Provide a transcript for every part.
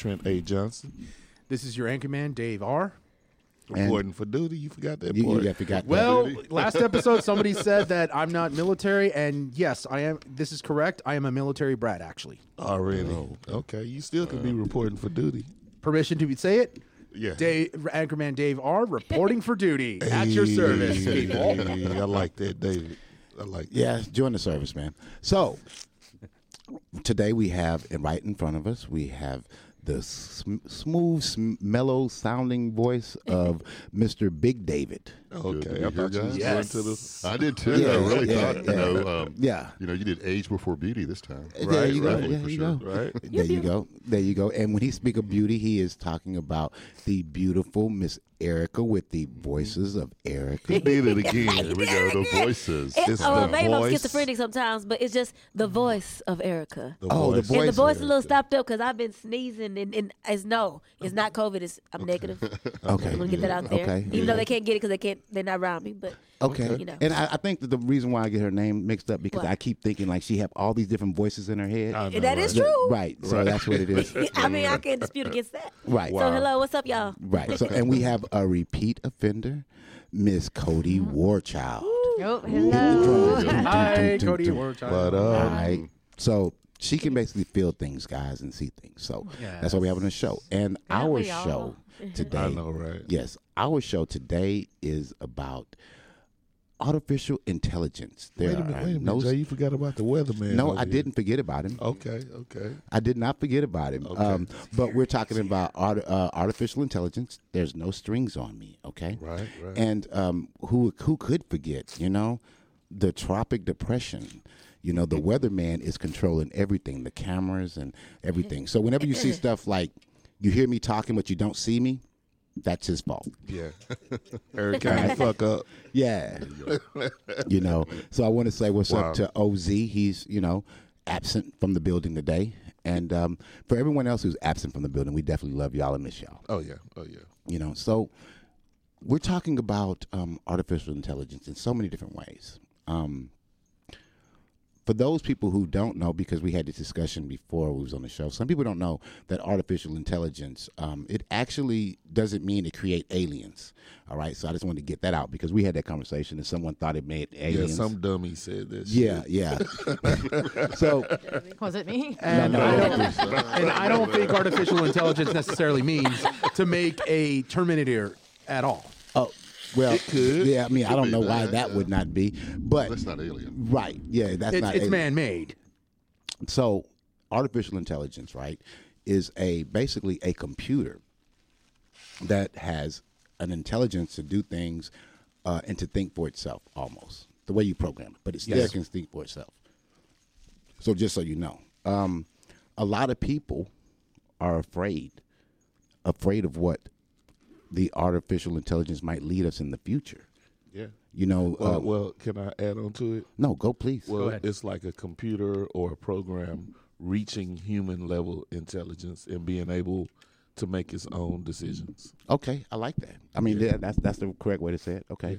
Trent A. Johnson. This is your anchorman, Dave R. Reporting for duty. You forgot that You, part. you forgot that. Well, last episode somebody said that I'm not military, and yes, I am. This is correct. I am a military brat, actually. Oh, Already. Oh. Okay. You still can be uh, reporting for duty. Permission to say it? Yeah. Dave, Anchorman Dave R. reporting for duty at your service, people. I like that, David. I like that. Yeah, join the service, man. So today we have, and right in front of us, we have the sm- smooth, sm- mellow sounding voice of Mr. Big David. Okay. to I thought you guys. going Yes. to the. I did too. Yeah, I really yeah, thought, yeah. you know, um, Yeah. you know, you did age before beauty this time. there you go. right, There for you sure. go. Right? There you go. There you go. And when he speak of beauty, he is talking about the beautiful Miss Erica with the voices of Erica. He did it again. Here we go. The voices. It, It's oh, the maybe voice. I'm schizophrenic sometimes, but it's just the voice of Erica. The Oh, the voice. voice. and the voice is a little stopped up because I've been sneezing, and, and it's no, it's not COVID. It's I'm negative. Okay. I'm gonna get that out there. Okay. Even though they can't get it because they can't, they're not around me. But Okay. You know. And I, I think that the reason why I get her name mixed up because What? I keep thinking like she have all these different voices in her head. I know, that is right? true. Right. So that's what it is. I mean, I can't dispute against that. Right. So hello, what's up, y'all? Right. So and we have a repeat offender, Miss Cody Mm-hmm. Warchild. Oh, hello. Hi, Cody Warchild. But All uh, right. So she can basically feel things, guys, and see things. So that's why we have on the show. And Yeah, our we all. show today. I know, right? Yes, our show today is about artificial intelligence. There Wait a minute, wait a minute, no. Jay. You forgot about the weatherman. no, I here. didn't forget about him. Okay, okay. I did not forget about him. Okay. Um, but we're talking about art, uh, artificial intelligence. There's no strings on me, okay? Right, right. And um, who who could forget? You know, the tropic depression. You know, the weatherman is controlling everything, the cameras and everything. So whenever you see stuff like you hear me talking but you don't see me, that's his fault. Yeah. Hurricane fuck up. Yeah. you know, so I want to say what's Wow. up to OZ. He's, you know, absent from the building today. And um, for everyone else who's absent from the building, we definitely love y'all and miss y'all. Oh yeah. Oh yeah. You know, so we're talking about um, artificial intelligence in so many different ways. Um, for those people who don't know, because we had this discussion before we was on the show, some people don't know that artificial intelligence, um, it actually doesn't mean to create aliens. All right, so I just wanted to get that out because we had that conversation and someone thought it made aliens. Yeah. Some dummy said this. yeah, shit. yeah. so Was it me? And, No, I no, don't, and I don't think artificial intelligence necessarily means to make a Terminator at all. Oh, well, It could. Yeah, I mean, I don't be know why that, that yeah. would not be, but That's not alien. right, yeah, that's It's, not. it's alien. man-made. So, artificial intelligence, right, is a basically a computer that has an intelligence to do things uh, and to think for itself, almost the way you program it, but it still Yes. can think for itself. So, just so you know, um, a lot of people are afraid, afraid of what the artificial intelligence might lead us in the future. Yeah. You know, Well, uh, well, can I add on to it? no, go please. Well, ahead. it's like a computer or a program reaching human level intelligence and being able to make its own decisions. Okay, I like that. I mean, yeah, that's that's the correct way to say it. Okay.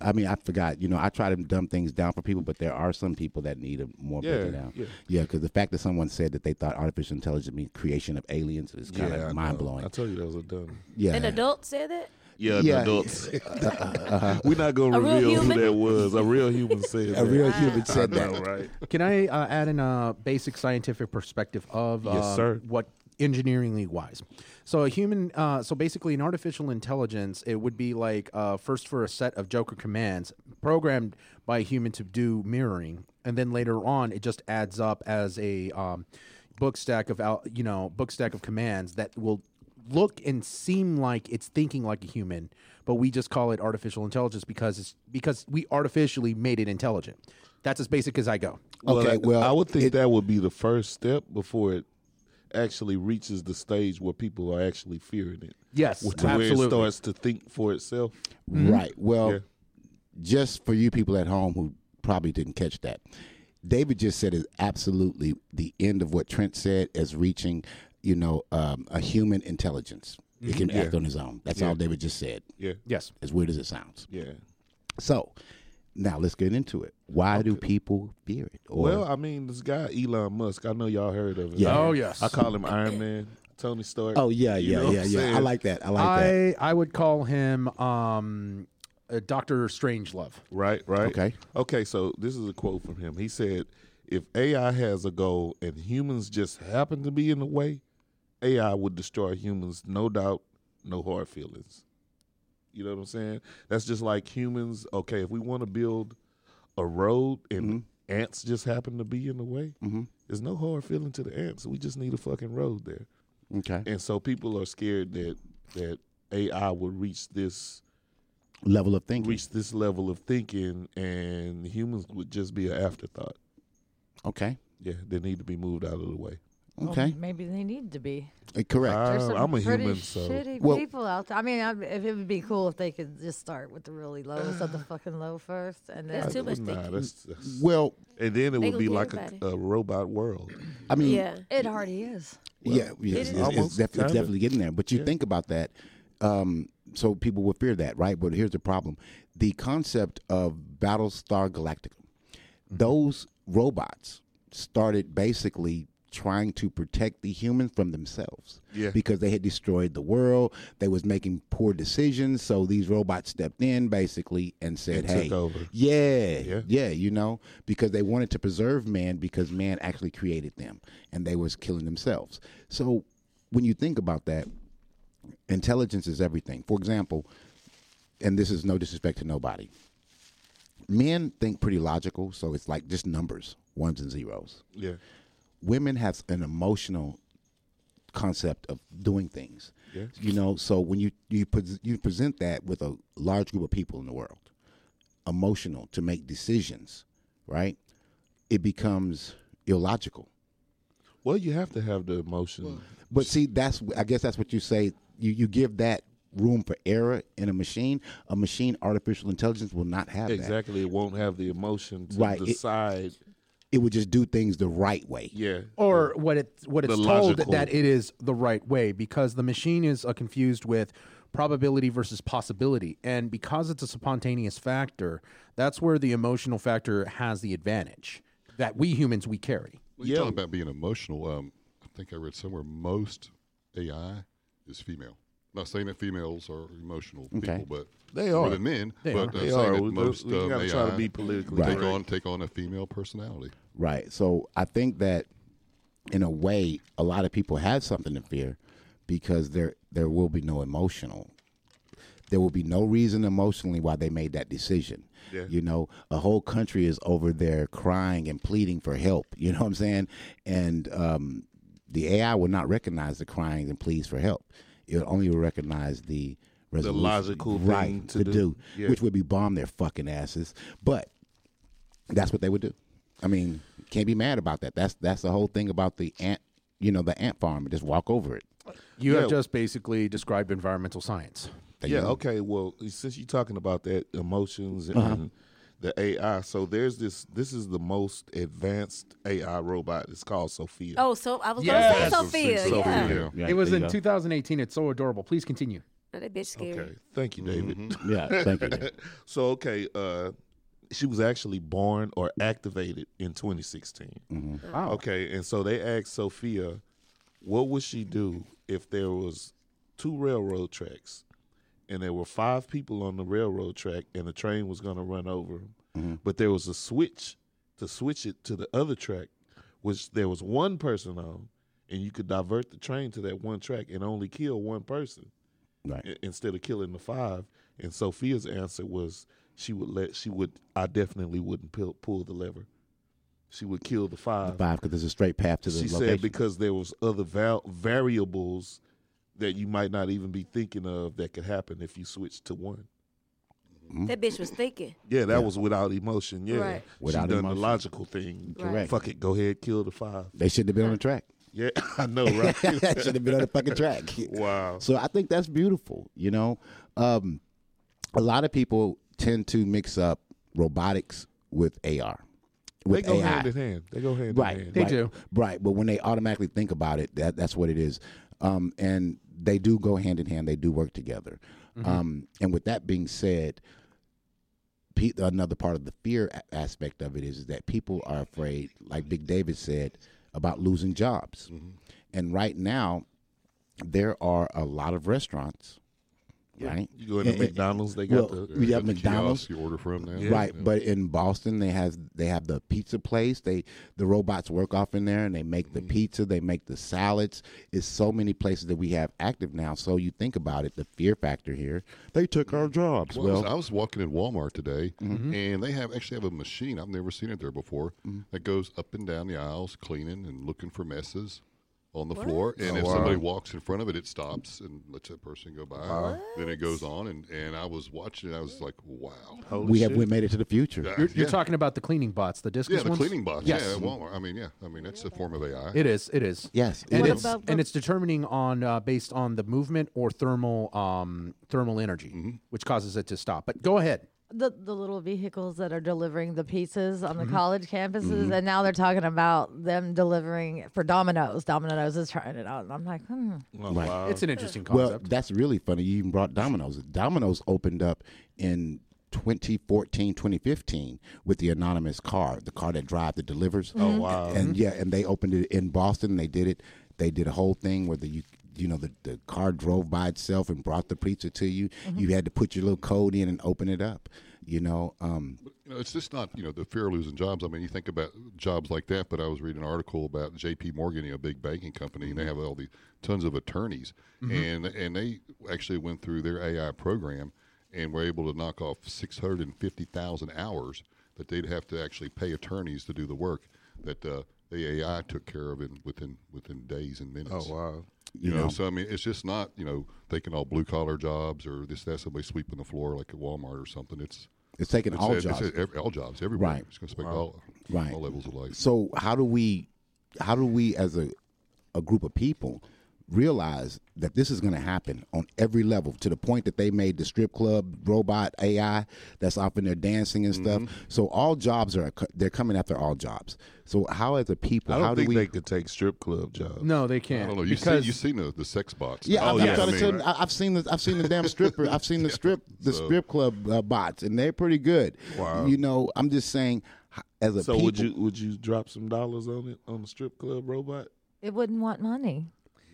I mean, I forgot. You know, I try to dumb things down for people, but there are some people that need a more Yeah, break it down. yeah. Yeah, because the fact that someone said that they thought artificial intelligence means creation of aliens is kind yeah, of mind blowing. I told you that was a dummy. Yeah. An adult said that. Yeah, Yeah. adults. We're not gonna A real reveal who that was. A real human said that. A real human said I know, that. right? Can I uh, add in a basic scientific perspective of Yes, uh, sir. what engineeringly wise? So a human, uh, so basically an artificial intelligence, it would be like uh, first for a set of Joker commands programmed by a human to do mirroring, and then later on it just adds up as a um, book stack of al- you know book stack of commands that will look and seem like it's thinking like a human, but we just call it artificial intelligence because it's because we artificially made it intelligent. That's as basic as I go. Okay, I, well, I would think it- that would be the first step before it actually reaches the stage where people are actually fearing it. Yes, to where it starts to think for itself. Right. Well, Yeah. just for you people at home who probably didn't catch that, David just said is absolutely the end of what Trent said as reaching, you know, um, a human intelligence. It can act on his own. That's all David just said. Yeah, Yes. As weird as it sounds. yeah. So Now let's get into it. Why do people fear it? Or, Well, I mean, this guy Elon Musk. I know y'all heard of him. Yeah. Oh yes. I call him Iron Man. Tony Stark. oh yeah, You yeah, know what yeah, I'm yeah. I like that. I like that. I I would call him um, uh, Doctor Strangelove. Right, right. Okay. Okay, so this is a quote from him. He said, If AI has a goal and humans just happen to be in the way, AI would destroy humans, no doubt, no hard feelings. You know what I'm saying? That's just like humans. Okay, if we want to build a road and ants just happen to be in the way, Mhm. there's no hard feeling to the ants. We just need a fucking road there. Okay. And so people are scared that that AI would reach this Level of thinking. reach this level of thinking and humans would just be an afterthought. Okay. Yeah, they need to be moved out of the way. Well, Okay. maybe they need to be. Uh, Correct. There's some I'm a pretty human, so shitty Well- people out there. I mean, I, if it would be cool if they could just start with the really lowest of the fucking low first, and then That's too much nah, thinking. that's, that's- well, and then it They would be gonna like get a, everybody. a robot world. I mean, Yeah. it already is. yeah, yeah, it it's, is. it's, Almost, def- it's kinda. definitely getting there. But you Yeah. think about that, um, so people would fear that, right? But here's the problem: the concept of Battlestar Galactica. Those robots started basically trying to protect the humans from themselves Yeah. because they had destroyed the world they was making poor decisions so these robots stepped in basically and said And hey yeah, Yeah. yeah, you know, because they wanted to preserve man because man actually created them and they was killing themselves. So when you think about that, intelligence is everything. For example, and this is no disrespect to nobody. Men think pretty logical, so it's like just numbers, ones and zeros. Yeah. Women have an emotional concept of doing things. Yeah. You know, so when you you pres you present that with a large group of people in the world, emotional to make decisions, right? It becomes illogical. Well, you have to have the emotion. But see, that's I guess that's what you say. You you give that room for error in a machine. A machine, artificial intelligence, will not have that. exactly. It won't have the emotion to Right, it- decide. It would just do things the right way. yeah. or what it what it's The told logical- that it is the right way because the machine is uh, confused with probability versus possibility and because it's a spontaneous factor that's where the emotional factor has the advantage that we humans we carry Well, you Yeah. talking about being emotional. Um, I think I read somewhere most AI is female. Not saying that females are emotional Okay. people, but They more are. than men. They but are. Uh, They are. that We- most we um, AI try to be politically take correct. on take on a female personality. Right. So I think that in a way, a lot of people have something to fear because there there will be no emotional. There will be no reason emotionally why they made that decision. Yeah. You know, a whole country is over there crying and pleading for help. You know what I'm saying? And um, the AI will not recognize the crying and pleas for help. It only will recognize the resolution. logical right thing to to, do. do, Yeah. which would be bomb their fucking asses. But that's what they would do. I mean, can't be mad about that. That's that's the whole thing about the ant, you know, the ant farm. Just walk over it. you Yeah. have just basically described environmental science There you Yeah. Okay. Well, since you're talking about that emotions and Uh-huh. The AI, so there's this. This is the most advanced AI robot. It's called Sophia. Oh, so I was Yes. gonna say Sophia. Sophia. Yeah. Yeah. It was in 2018 it's so adorable please continue No, that bitch scary. Okay. Thank you, David. Yeah, thank you. So okay, uh, she was actually born or activated in 2016. Mm-hmm. wow Okay, and so they asked Sophia, what would she do if there was two railroad tracks, and there were five people on the railroad track, and the train was going to run over them, mm-hmm. but there was a switch to switch it to the other track, which there was one person on, and you could divert the train to that one track and only kill one person Right. i- instead of killing the five. And Sophia's answer was she would let she would I definitely wouldn't pull, pull the lever. She would kill the five. The Five because there's a straight path to the she location. said because there was other val- variables that you might not even be thinking of that could happen if you switch to one. That bitch was thinking. Yeah, that was without emotion. Yeah, Right. Without she done emotion. the logical thing. Correct. Fuck it, go ahead, kill the five. they should have been on the track. Yeah, I know, right? should have been on the fucking track. wow. So I think that's beautiful. You know, um, a lot of people tend to mix up robotics with AR. They go AI. hand in hand. They go hand right, in hand. They right, do. right. But when they automatically think about it, that that's what it is, um, and they do go hand in hand. They do work together. Mm-hmm. Um, and with that being said, pe- another part of the fear a- aspect of it is, is that people are afraid, like Big David said, about losing jobs. And right now, there are a lot of restaurants, right? You go into And- and- McDonald's, they got well, the we have the McDonald's. kiosks you order from now. Right, but in Boston they have they have the pizza place. They the robots work off in there and they make the mm. pizza, they make the salads. It's so many places that we have active now. So you think about it, the fear factor here. They took our jobs. Well, I was, I was walking in Walmart today, mm-hmm. and they have actually have a machine. I've never seen it there before. Mm-hmm. That goes up and down the aisles, cleaning and looking for messes on the floor. And if somebody walks in front of it, it stops and lets that person go by. Then it goes on, and, and I was watching it. I was like, wow. Holy we have we made it to the future. You're, you're yeah. talking about the cleaning bots, the discus Yeah, the ones? cleaning bots. Yes. Yeah, Walmart. I mean, yeah. I mean, that's a form of AI. It is. It is. Yes, and it it's is. about the- and it's determining on uh, based on the movement or thermal um, thermal energy, Mm-hmm. which causes it to stop. But go ahead. The the little vehicles that are delivering the pieces on the Mm-hmm. college campuses, and now they're talking about them delivering for Domino's. Domino's is trying it out, and I'm like, hmm. Oh, Right. wow. It's an interesting concept. Well, that's really funny. You even brought Domino's. Domino's opened up in 2014, 2015 with the anonymous car, the car that drives that delivers. Oh, wow. And yeah, and they opened it in Boston. They did it. They did a whole thing where the you you know the, the car drove by itself and brought the preacher to you. You had to put your little code in and open it up. You know, um, You know, it's just not you know the fear of losing jobs. I mean, you think about jobs like that, but I was reading an article about J.P. Morgan, you know, a big banking company, and they have all the tons of attorneys, and and they actually went through their AI program and were able to knock off six hundred and fifty thousand hours that they'd have to actually pay attorneys to do the work that uh, the AI took care of in within within days and minutes. Oh wow. You know, so I mean, it's just not you know thinking all blue collar jobs or this that somebody sweeping the floor like at Walmart or something. It's it's taking it's, all it's, jobs. it's every, all jobs, everybody. Right. It's going to affect all, Right. all levels of life. So how do we, how do we as a, a group of people realize that this is going to happen on every level to the point that they made the strip club robot AI that's off in there dancing and stuff. Mm-hmm. So all jobs are they're coming after all jobs. So how as a people, I how don't do think we? they could take strip club jobs. no, they can't. I don't know. You see, because you seen the, the sex bots? yeah, Oh, I'm, yeah, trying I to tell mean- you, I- I've seen the I've seen the damn stripper. I've seen the strip the So- strip club uh, bots, and they're pretty good. Wow. You know, I'm just saying, as a So people, would you would you drop some dollars on it on the strip club robot? it wouldn't want money.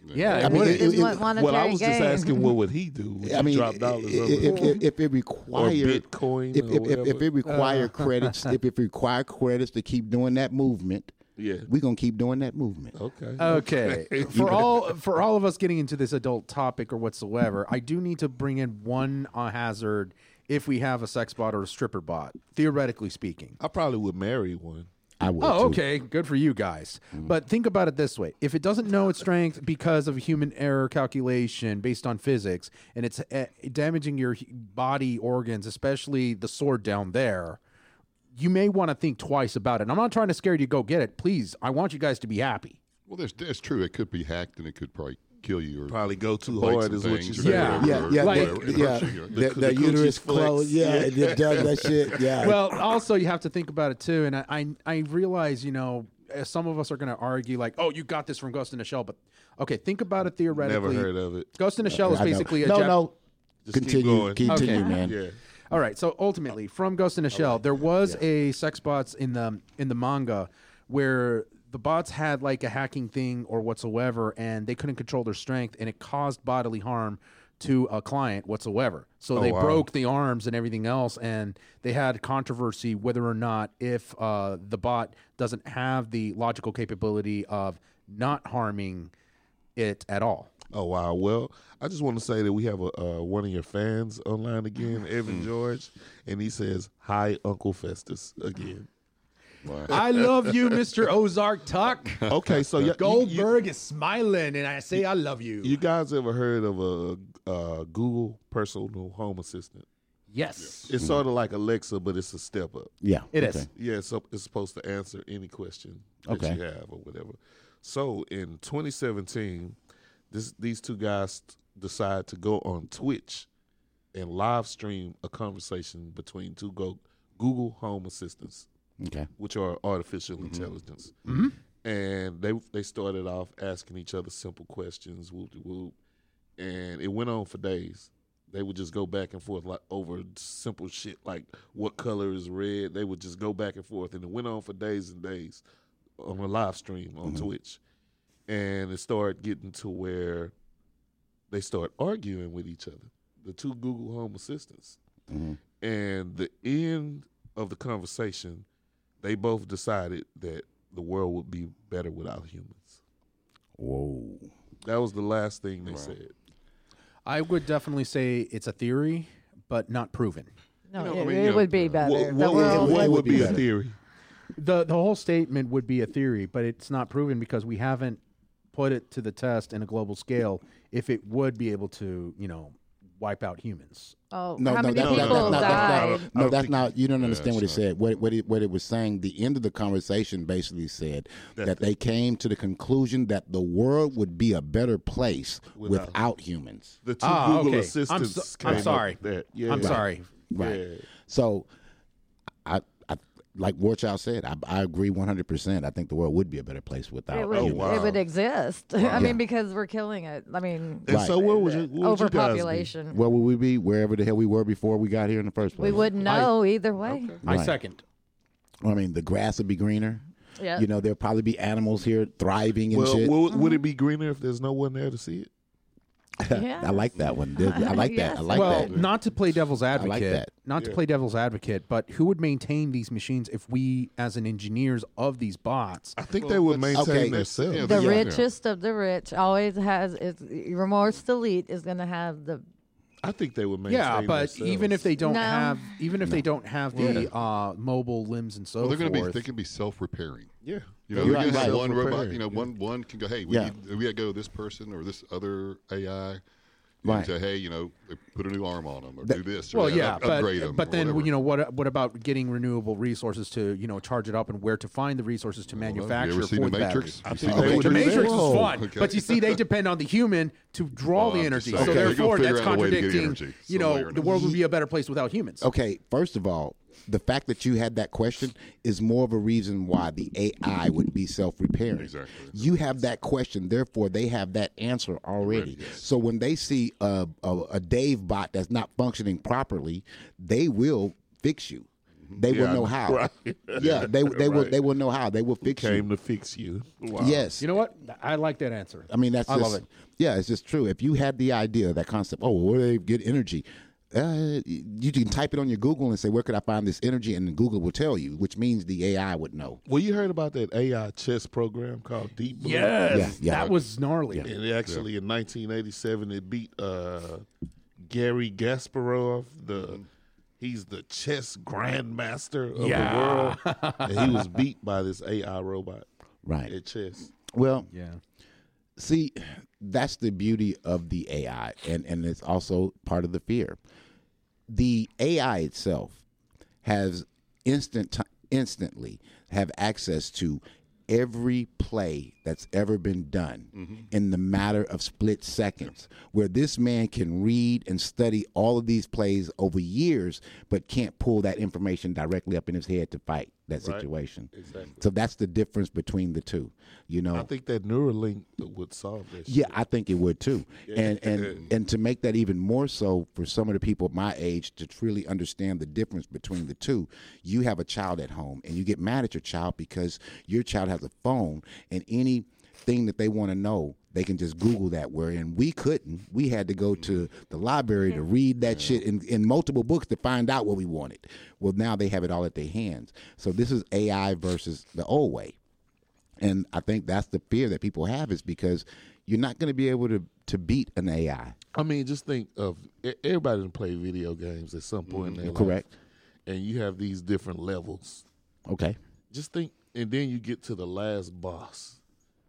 Yeah, I mean, it- It it- Well, I was just asking, what would he do? Would I mean, drop dollars if, it? if, if it or Bitcoin if, if, if, whatever? if it require credits, if it require credits to keep doing that movement, yeah. we're gonna keep doing that movement. Okay. Okay. for all for all of us getting into this adult topic or whatsoever, I do need to bring in one uh, hazard if we have a sex bot or a stripper bot, theoretically speaking. I probably would marry one. I would. Oh, too. okay. Good for you guys. But think about it this way: if it doesn't know its strength because of a human error calculation based on physics, and it's uh, damaging your body organs, especially the sword down there, you may want to think twice about it. And I'm not trying to scare you to go get it. Please, I want you guys to be happy. Well, there's, that's true. It could be hacked and it could probably kill you or Probably go too bite hard is what you or said. Yeah. whatever, Yeah, or yeah, whatever. the, yeah. hurts you, you know. The, The- the the uterus coochie's closed. Yeah, it it does that shit. Yeah. well, also you have to think about it too, and I I, I realize you know uh, some of us are going to argue like, oh, you got this from Ghost in the Shell, but okay, think about it theoretically. Never heard of it. Ghost in the Shell is I know. basically a no, Jap- no. Just keep continue, going. continue, Okay. man. Yeah. All right, so ultimately, from Ghost in the Shell, there was a sex bots in the in the manga where the bots had like a hacking thing or whatsoever, and they couldn't control their strength, and it caused bodily harm to a client whatsoever. So they wow. broke the arms and everything else, and they had controversy whether or not if uh, the bot doesn't have the logical capability of not harming it at all. Oh wow! Well, I just want to say that we have a uh, one of your fans online again, Evan George, and he says, "Hi, Uncle Festus." Again. Wow. I love you, Mr. Ozark Tuck. Okay, so y- you, you, Goldberg is smiling, and I say I love you. you guys ever heard of a, uh Google personal home assistant? yes. It's sort of like Alexa, but it's a step up. Yeah. It okay. is. Yeah, it's, sup- it's supposed to answer any question that Okay. you have or whatever. So in 2017, this these two guys decide to go on Twitch and live stream a conversation between two go- Google Home Assistants, Okay. which are artificial mm-hmm. intelligence. Mm-hmm. And they they started off asking each other simple questions, whoop de whoop, and it went on for days. They would just go back and forth like over simple shit like what color is red. They would just go back and forth, and it went on for days and days on a live stream on mm-hmm. Twitch, and it started getting to where they start arguing with each other, the two Google Home assistants, and the end of the conversation, they both decided that the world would be better without humans. Whoa. That was the last thing they said. I would definitely say it's a theory, but not proven. No, You know, it, I mean, it you know, would be better. What, the what, world what would would be a theory? the The whole statement would be a theory, but it's not proven because we haven't put it to the test in a global scale. If it would be able to, you know, wipe out humans. Oh, No, how no, many that, people that, that's not, died? that's not, no, that's not. You don't understand what it said. What what it, what it was saying. The end of the conversation basically said That that, the- they came to the conclusion that the world would be a better place Without- without, humans. The two Ah, Google okay. I'm assistants so- came I'm sorry. with that. Yeah. I'm sorry. Right. Yeah. So, I, I like what said. I, I agree one hundred percent. I think the world would be a better place without It would, Oh, wow. it would exist. I Yeah. mean, because we're killing it. I mean, And Right. so what would you what would you guys do? overpopulation. Where would we be? Wherever the hell we were before we got here in the first place. We wouldn't I- know either way. I Right. second. I mean, the grass would be greener. Yeah. You know, there'll probably be animals here thriving and Well, shit. would, would it mm-hmm. be greener if there's no one there to see it? Yeah. I like that one. I like that. I Yes. like well, that. not to play devil's advocate, like that. not to Yeah. play devil's advocate, but who would maintain these machines if we, as an engineers of these bots, I think Well, they would maintain Okay. themselves. The Yeah. richest of the rich always has its remorse elite is going to have the I think they would maintain yeah, but themselves. even if they don't No. have, even if they don't have the uh, mobile limbs and so Well, they're going to be forth, they can be self repairing. yeah, You know, You're they're right, gonna have right. one robot. Self-repairing, You know, yeah. one one can go. Hey, we Yeah. need, we got to go this person or this other AI. Right. And say, hey, you know, put a new arm on them or do this. Or Well, that, yeah, up- but upgrade 'em but then whatever. you know what? What about getting renewable resources to you know charge it up and where to find the resources to Well, manufacture You ever seen for the the Matrix? batteries? I You seen they the would The Matrix? Matrix is fun, Okay. but you see, they depend on the human to draw Well, the energy. So saying, they're therefore, that's out a way to get contradicting. You know, the world would be a better place without humans. Okay, first of all, the fact that you had that question is more of a reason why the AI would be self-repairing. Exactly. You have that question, therefore they have that answer already. So when they see a, a, a Dave bot that's not functioning properly, they will fix you. They will know how. right. Yeah, they they will Right. they will know how. They will fix came you. to fix you. Wow. Yes. You know what? I like that answer. I mean, that's I just, love it. Yeah, it's just true. If you had the idea, that concept, oh, where do they get energy? Uh, you can type it on your Google and say, where could I find this energy? And Google will tell you, which means the AI would know. Well, you heard about that AI chess program called Deep Blue? Yes, Yeah, yeah. that was gnarly. And it actually, in 1987, it beat uh, Garry Kasparov. The he's the chess grandmaster of Yeah. the world, and he was beat by this AI robot Right. at chess. Well, Yeah. see, that's the beauty of the AI, and, and it's also part of the fear. The AI itself has instant instantly have access to every play that's ever been done mm-hmm. in the matter of split seconds where this man can read and study all of these plays over years but can't pull that information directly up in his head to fight that situation Exactly. so that's the difference between the two you know I think that Neuralink would solve this. yeah, I think it would too. And and and to make that even more so for some of the people my age to truly understand the difference between the two, you have a child at home and you get mad at your child because your child has a phone and any thing that they want to know they can just google that wherein we couldn't we had to go to mm-hmm. the library to mm-hmm. read that shit in, in multiple books to find out what we wanted well now they have it all at their hands so this is ai versus the old way and I think that's the fear that people have is because you're not going to be able to to beat an AI. I mean, just think of e- everybody done play video games at some point in mm-hmm. their life. Correct. And you have these different levels. Okay. Just think, and then you get to the last boss.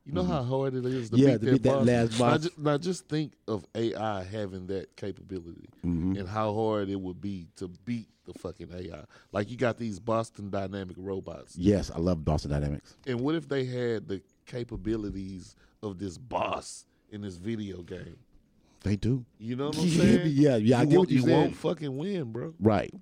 You know how hard it is to Mm-hmm. Yeah, beat to beat that boss? last Now boss. just, now just think of AI having that capability Mm-hmm. and how hard it would be to beat the fucking AI. Like you got these Boston Dynamic robots. Yes, I love Boston Dynamics. And what if they had the capabilities of this boss in this video game? They do. You know what I'm saying? yeah, yeah, I You get what you're saying. you saying. won't fucking win, bro. Right.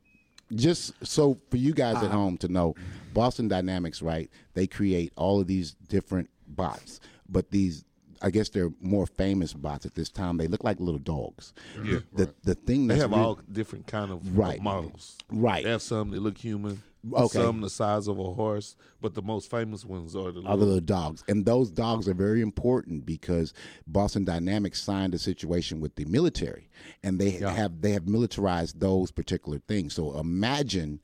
Just so for you guys at home to know, Boston Dynamics, right? They create all of these different bots, but these I guess they're more famous bots at this time. They look like little dogs. Yeah. The the thing They have real- all different kind of Right. models. Right. They have some that look human. Okay. Some the size of a horse, but the most famous ones are the are the little, little dogs, and those dogs are very important because Boston Dynamics signed a situation with the military, and they have they have militarized those particular things. So imagine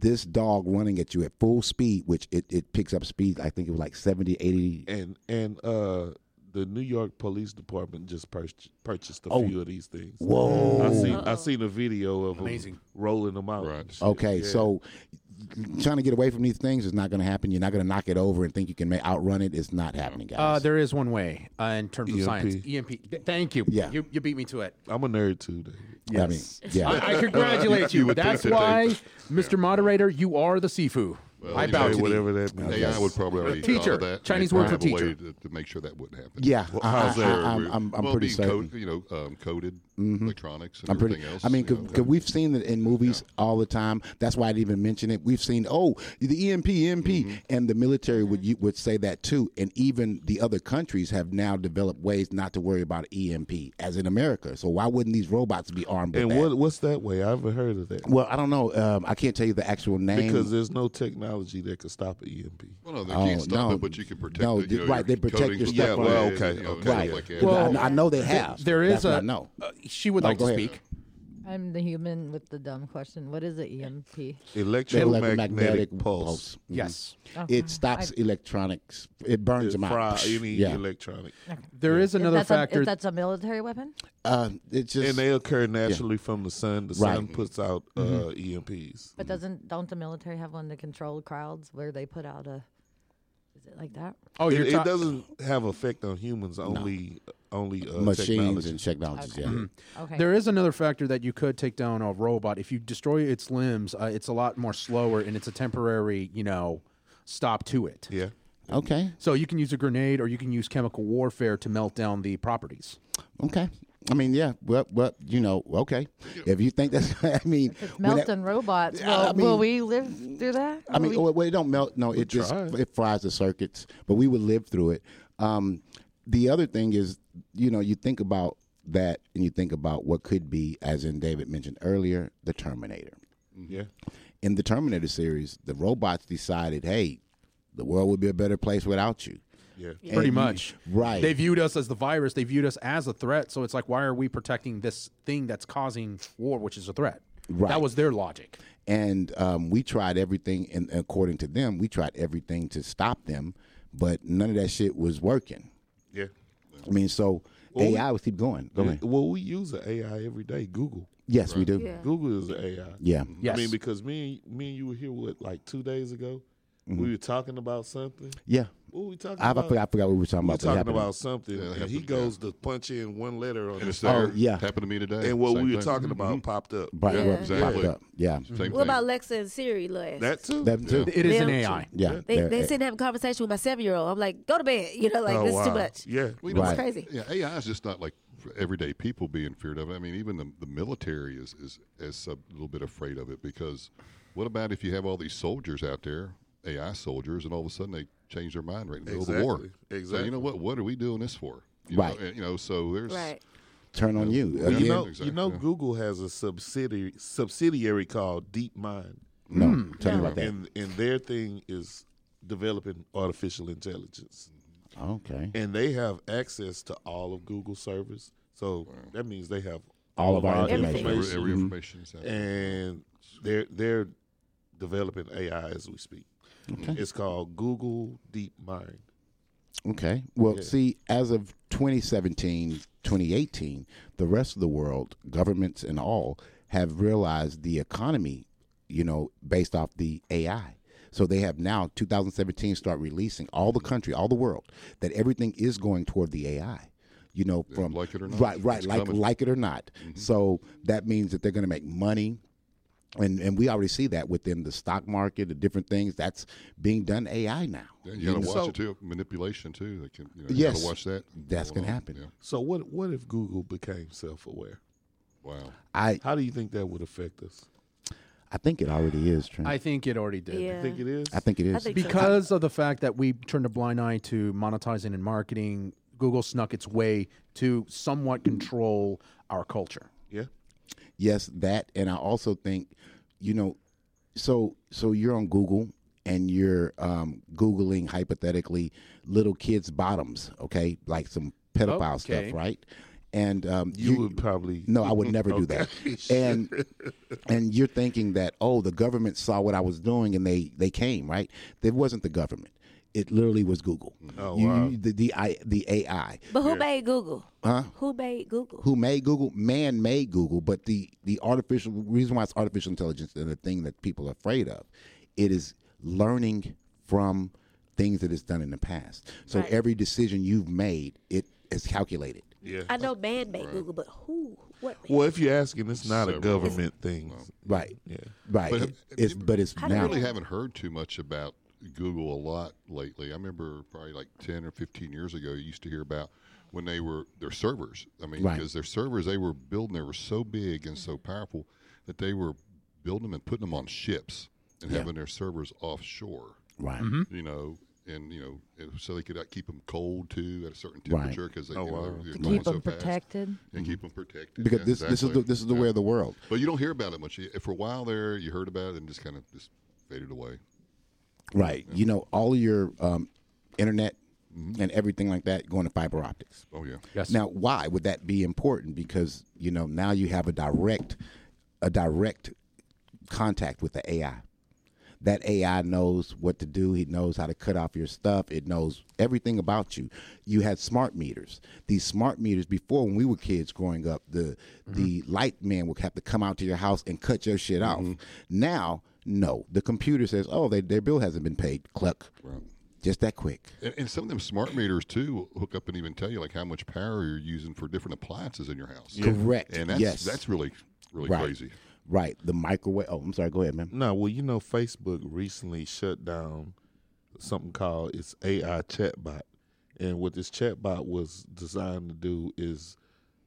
this dog running at you at full speed, which it, it picks up speed. I think it was like 70, 80. and and uh the New York Police Department just purchased purchased a Oh. few of these things. Whoa. I seen I seen a video of Amazing. them rolling them out. Right. Okay, Yeah. so trying to get away from these things is not going to happen. You're not going to knock it over and think you can ma- outrun it. It's not happening, guys. Uh, there is one way uh, in terms of EMP. science. EMP. Th- Thank you. Yeah. You, you beat me to it. I'm a nerd too. Dave. I mean, yeah. I, I congratulate you. You would think That's that why, Mr. Moderator, you are the Sifu. I bow Hey, to thee. whatever that means. AI would probably already Teacher. thought of that. Chinese They word for have a way teacher. to, to make sure that wouldn't happen. Yeah, Well, I, how's that? I, am I'm, I'm well, pretty certain. code- you know, um, coded electronics and I'm pretty. else. I mean, you cause, we've seen it in movies all the time. That's why I didn't even mention it. We've seen oh the EMP, EMP, Mm-hmm. and the military would you would say that too. And even the other countries have now developed ways not to worry about EMP, as in America. So why wouldn't these robots be armed with And that? what what's that way? I haven't heard of that. well, I don't know. Um, I can't tell you the actual name Because there's no technology that could stop an EMP. well, no, they Oh, can't stop no. it, but you can protect No, it. You know, right, they protect your stuff Yeah, well, okay, okay. right. like. Well, I, I know they have. There is That's what a. I know. uh, she would Oh, like go to ahead. speak. I'm the human with the dumb question. What is an EMP? Electromagnetic, pulse. Mhm. Yes. Okay. It stops electronics. It burns It them out. fry Psh, any yeah. electronic. There is If another that's a- factor. if that's a military weapon? Uh, it just And they occur naturally from the sun. The Right. sun puts out uh, EMPs. But doesn't don't the military have one to control crowds where they put out a? Is it like that? oh, It, you're it ta- doesn't have effect on humans. Only only uh, machines technology. and technologies. Okay. Yeah. Okay. There is another factor that you could take down a robot. If you destroy its limbs, uh, it's a lot more slower and it's a temporary, you know, stop to it. Yeah. Okay. So you can use a grenade or you can use chemical warfare to melt down the properties. Okay. I mean, yeah. Well, well, you know, okay. If you think that's, I mean, It's that- melting robots. Yeah, Will, I will we live through that? I mean, we- well, it don't melt. No, it just try. it fries the circuits, but we would live through it. Um, the other thing is, you know, you think about that, and you think about what could be, as in David mentioned earlier, the Terminator. Yeah. In the Terminator series, the robots decided, hey, the world would be a better place without you. Yeah. Pretty And- much. right? They viewed us as the virus. They viewed us as a threat. So it's like, why are we protecting this thing that's causing war, which is a threat? Right. That was their logic. and um, we tried everything and according to them we tried everything to stop them but none of that shit was working Yeah. I mean so Well, we- ai was keep going go ahead Well, we use an AI every day. Google. yes we do Yeah. Google is an AI. yeah Yes. I mean, because me, me and you were here what like two days ago. Mm-hmm. We were talking about something. yeah What were we talking I, I about? forgot, I forgot what we were talking We about but it talking about something, Yeah, and happened, he yeah. goes to punch in one letter on And the there. Oh, yeah. Happened to me today. and what Same we were thing. talking mm-hmm. about popped up. Right, Yeah. right, Exactly. popped up. yeah Same What about Alexa and Siri last? That too. that too It is an AI. too. yeah They they're- they sitting having a conversation with my seven year old. I'm like, go to bed. You know, like Oh, this is too much. Yeah. Well, Right. It's crazy. Yeah, AI is just not like everyday people being feared of it. I mean, even the, the military is, is, is a little bit afraid of it because what about if you have all these soldiers out there, AI soldiers, and all of a sudden they change their mind right in the middle of the war? Exactly. So, Exactly. you know what? What are we doing this for? You Right. Know, and, you know, so there's. Right. turn on you Well, you know, Exactly, you know, yeah. Google has a subsidiary subsidiary called DeepMind, no hmm. tell me about that and and their thing is developing artificial intelligence, okay and they have access to all of Google servers. So that means they have All of our information. Every, information, every mm-hmm. information is out there. and they're they're developing AI as we speak. Okay. It's called Google Deep Mind. Okay. Well, Yeah. see, as of 2017, 2018, the rest of the world, governments and all, have realized the economy, you know, based off the AI. So they have now, 2017, start releasing all the mm-hmm. country, all the world, that everything is going toward the AI. You know, from like it or not, right, right, it's like coming. like it or not. Mm-hmm. So that means that they're going to make money and and we already see that within the stock market, the different things that's being done AI now. Yeah, you got to watch So- it too. Manipulation too. They can, you know, you Yes. got to watch that. That's going gonna on. happen. Yeah. So what what if Google became self aware? Wow. I How do you think that would affect us? I think it already is, Trent. I think it already did. Yeah. I think it is. I think it is. I think so. Because of the fact that we turned a blind eye to monetizing and marketing, Google snuck its way to somewhat control our culture. Yeah. Yes, that, and I also think, you know, so so you're on Google and you're um, googling hypothetically little kids' bottoms, okay, like some pedophile Okay. stuff, right? And um, You would probably No, I would never do that. And and you're thinking that oh, the government saw what I was doing and they they came right. It wasn't the government. It literally was Google. Mm-hmm. Oh, You- wow. you- the the, I, the AI. But who made Google? Huh? Who made Google? Who made Google? Man made Google, but the the artificial reason why it's artificial intelligence and the thing that people are afraid of, it is learning from things that it's done in the past. So Right. every decision you've made, it is calculated. Yeah. I know man made Google, but who? What? Well, if you're asking, it's not a government thing. Right. Yeah. Right. But it's have but it's How I now. really haven't heard too much about Google a lot lately. I remember probably like ten or fifteen years ago, you used to hear about when they were their servers. I mean, Right. because their servers they were building, they were so big and so powerful that they were building them and putting them on ships and Yeah. having their servers offshore. Right. You know. And you know, so they could uh, keep them cold too at a certain temperature because they Oh, you know, wow. they're To going keep so them fast. protected. and keep them protected. Because Yeah, this this is the this is the Yeah. way of the world. But you don't hear about it much. For a while there, you heard about it and just kind of just faded away. Right. You know, all of your um, internet Mm-hmm. and everything like that going to fiber optics. Oh yeah. Yes. Now, why would that be important? Because you know now you have a direct, a direct contact with the AI. That AI knows what to do. He knows how to cut off your stuff. It knows everything about you. You had smart meters. These smart meters before, when we were kids growing up, the the light man would have to come out to your house and cut your shit off. Now, no, the computer says, "Oh, they, their bill hasn't been paid." Cluck, Right. just that quick. And, and some of them smart meters too will hook up and even tell you like how much power you're using for different appliances in your house. Correct. And that's yes, that's really really Right. crazy. right. The microwave. Oh, I'm sorry. Go ahead, man. No, well, you know, Facebook recently shut down something called its AI chatbot, and what this chatbot was designed to do is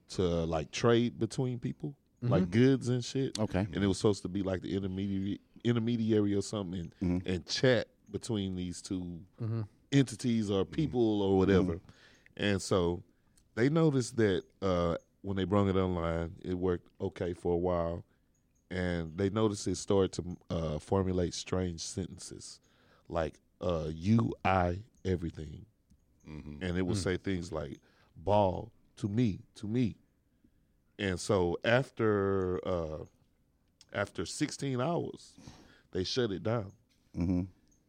to like trade between people, like mm-hmm. goods and shit. Okay. and it was supposed to be like the intermediary intermediary or something, and, and chat between these 2 entities or people or whatever. And so they noticed that uh, when they brung it online, it worked okay for a while. And they noticed it started to uh, formulate strange sentences like uh, you, I, everything. hmm And it would say things like ball to me, to me. And so after uh, after 16 hours, they shut it down. Mm-hmm.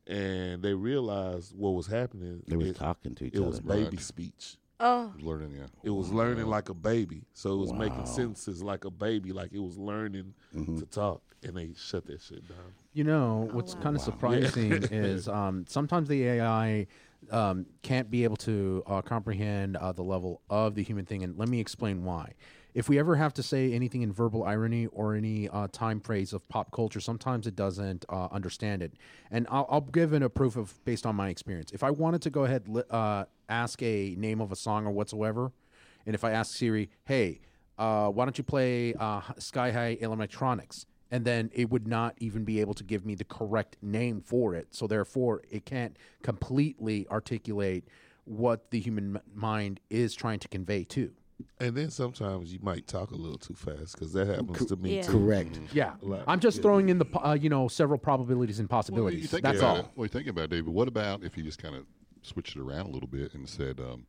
And they realized what was happening. They was it, talking to each it other. It was baby Right. speech. Oh, Learning, yeah. It was learning like a baby. So it was Wow. making sentences like a baby, like it was learning Mm-hmm. to talk. And they shut that shit down. You know, what's wow. kind of surprising is um, sometimes the AI um, can't be able to uh, comprehend uh, the level of the human thing. And let me explain why. If we ever have to say anything in verbal irony or any uh, time phrase of pop culture, sometimes it doesn't uh, understand it. And I'll, I'll give it a proof of based on my experience. If I wanted to go ahead uh, ask a name of a song or whatsoever, and if I ask Siri, "Hey, uh, why don't you play uh, Sky High Electronics?" and then it would not even be able to give me the correct name for it. So therefore, it can't completely articulate what the human mind is trying to convey to. And then sometimes you might talk a little too fast because that happens to me Yeah. too. Correct. Yeah, Lot. I'm just throwing in the uh, you know several probabilities and Well, possibilities. you think That's all. It, well, you think about it, David. What about if you just kind of switched it around a little bit and said, um,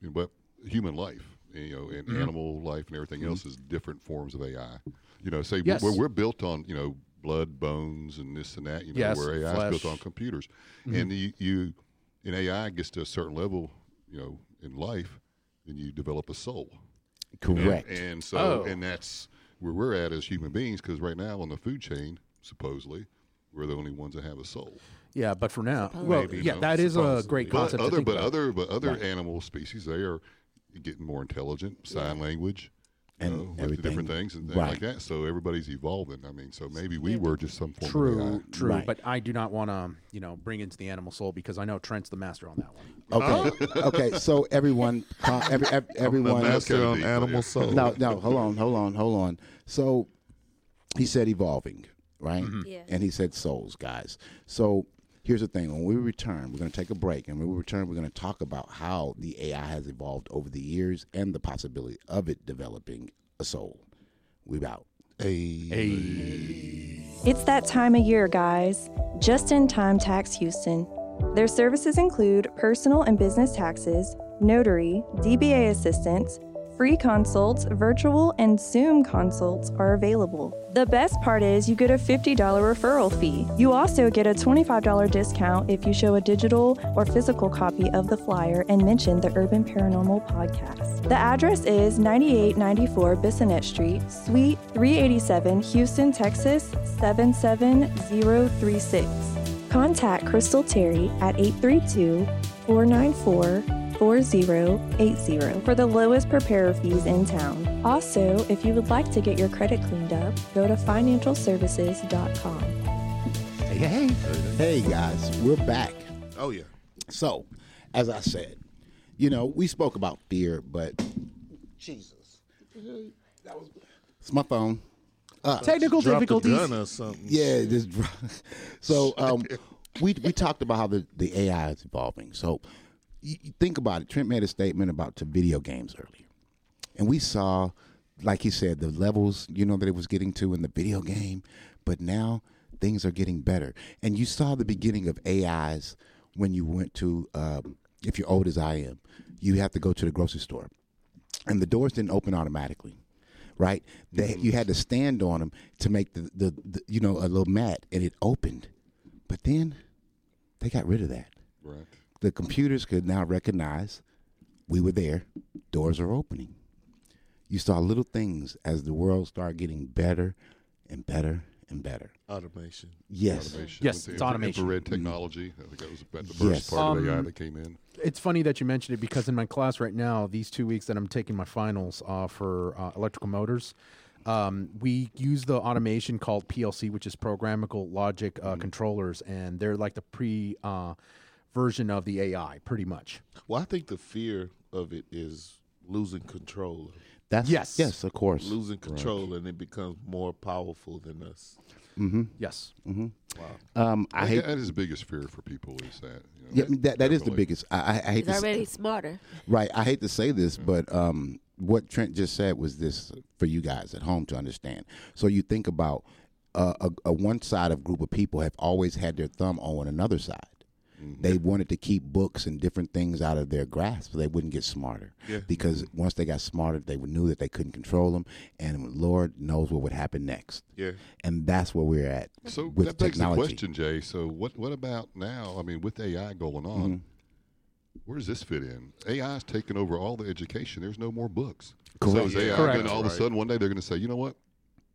you know, but human life, you know, and Mm-hmm. animal life and everything else is different forms of AI. You know, say Yes. we're, we're built on, you know, blood, bones, and this and that. You know, Yes, where AI is built on computers, and you, you, in AI gets to a certain level, you know, in life, then you develop a soul. Correct. And so, Oh. and that's where we're at as human beings, because right now on the food chain, supposedly, we're the only ones that have a soul. Yeah, but for now, well, Maybe, yeah, no, that is a supposedly. great But concept. to other, think but about. other, but other animal species, they are getting more intelligent, sign language, you And know, everything. different things and things Right. like that. So everybody's evolving. I mean, so maybe we were just some form of True, true, Right. but I do not want to, you know, bring into the animal soul because I know Trent's the master on that one. Okay. okay. So everyone, cal- every, ev- everyone. master. Master kinda on animal yeah. soul. No, no. Hold on. Hold on. Hold on. So he said evolving, right? Mm-hmm. Yeah. And he said souls, guys. So Here's the thing: when we return, we're going to take a break, and when we return, we're going to talk about how the AI has evolved over the years and the possibility of it developing a soul. We out. It's that time of year, guys. Just in time tax Houston. Their services include personal and business taxes, notary, DBA assistance, free consults, virtual and Zoom consults are available. The best part is you get a $50 referral fee. You also get a $25 discount if you show a digital or physical copy of the flyer and mention the Urban Paranormal podcast. The address is 9894 Bissonnet Street, Suite 387, Houston, Texas 77036. Contact Crystal Terry at 832 494 4080 for the lowest preparer fees in town. Also, if you would like to get your credit cleaned up, go to financialservices.com. Hey, hey, hey, guys, we're back. Oh yeah. So, as I said, you know, we spoke about fear, but Jesus, That was it's my phone. Technical Drop the difficulties. gun or something. Yeah, this. So, um, we we talked about how the the AI is evolving. So, you, you think about it. Trent made a statement about to video games earlier, and we saw, like he said, the levels you know that it was getting to in the video game, but now things are getting better. And you saw the beginning of AIs when you went to, um, if you're old as I am, you have to go to the grocery store, and the doors didn't open automatically right? They, you had to stand on them to make the, the, the you know a little mat, and it opened. But then they got rid of that. Right. The computers could now recognize we were there. Doors are opening. You saw little things as the world started getting better and better and better. Automation. Yes. Automation. Yes, with the it's automation. Infrared technology. I think that was about the first Yes. part of AI Um, that came in. It's funny that you mentioned it because in my class right now, these two weeks that I'm taking my finals uh, for uh, electrical motors, um, we use the automation called PLC, which is programmable logic uh, controllers, and they're like the pre uh, version of the AI, pretty much. Well, I think the fear of it is losing control, That's Yes. Yes, of course. losing control, and it becomes more powerful than us. Yes. Um, I I hate. that is the biggest fear for people is that. You know, Yeah, I that that is the biggest. I, I, I hate He's to. s- already smarter. Right. I hate to say this, but um, what Trent just said was this for you guys at home to understand. So you think about uh, a, a one side of group of people have always had their thumb on another side. They wanted to keep books and different things out of their grasp so they wouldn't get smarter. Yeah. Because once they got smarter, they knew that they couldn't control them, and Lord knows what would happen next. Yeah. And that's where we're at So with that begs technology. the question, Jay. So what what about now? I mean, with AI going on, Mm-hmm. where does this fit in? AI is taking over all the education. There's no more books. Correct. So is AI Correct. gonna- all of a sudden one day they're going to say, you know what?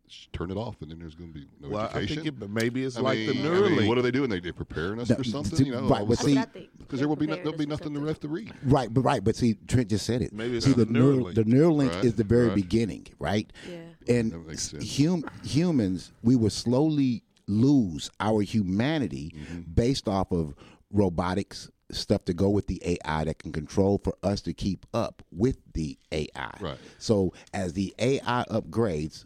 Sh- Turn it off, and then there's going to be no Well, I education. think it, maybe it's I like mean, the I mean, what are they doing? They, they're preparing us No, for something, see, you know? right, but see- because there will be no, there'll be nothing left to read. Right, but right, but see, Trent just said it. Maybe it's see, the the neural, Neuralink. the Neuralink Right, is the very right. beginning, right? Yeah. And That makes sense. hum, humans, we will slowly lose our humanity Mm-hmm. based off of robotics stuff to go with the AI that can control for us to keep up with the AI. Right. So as the AI upgrades,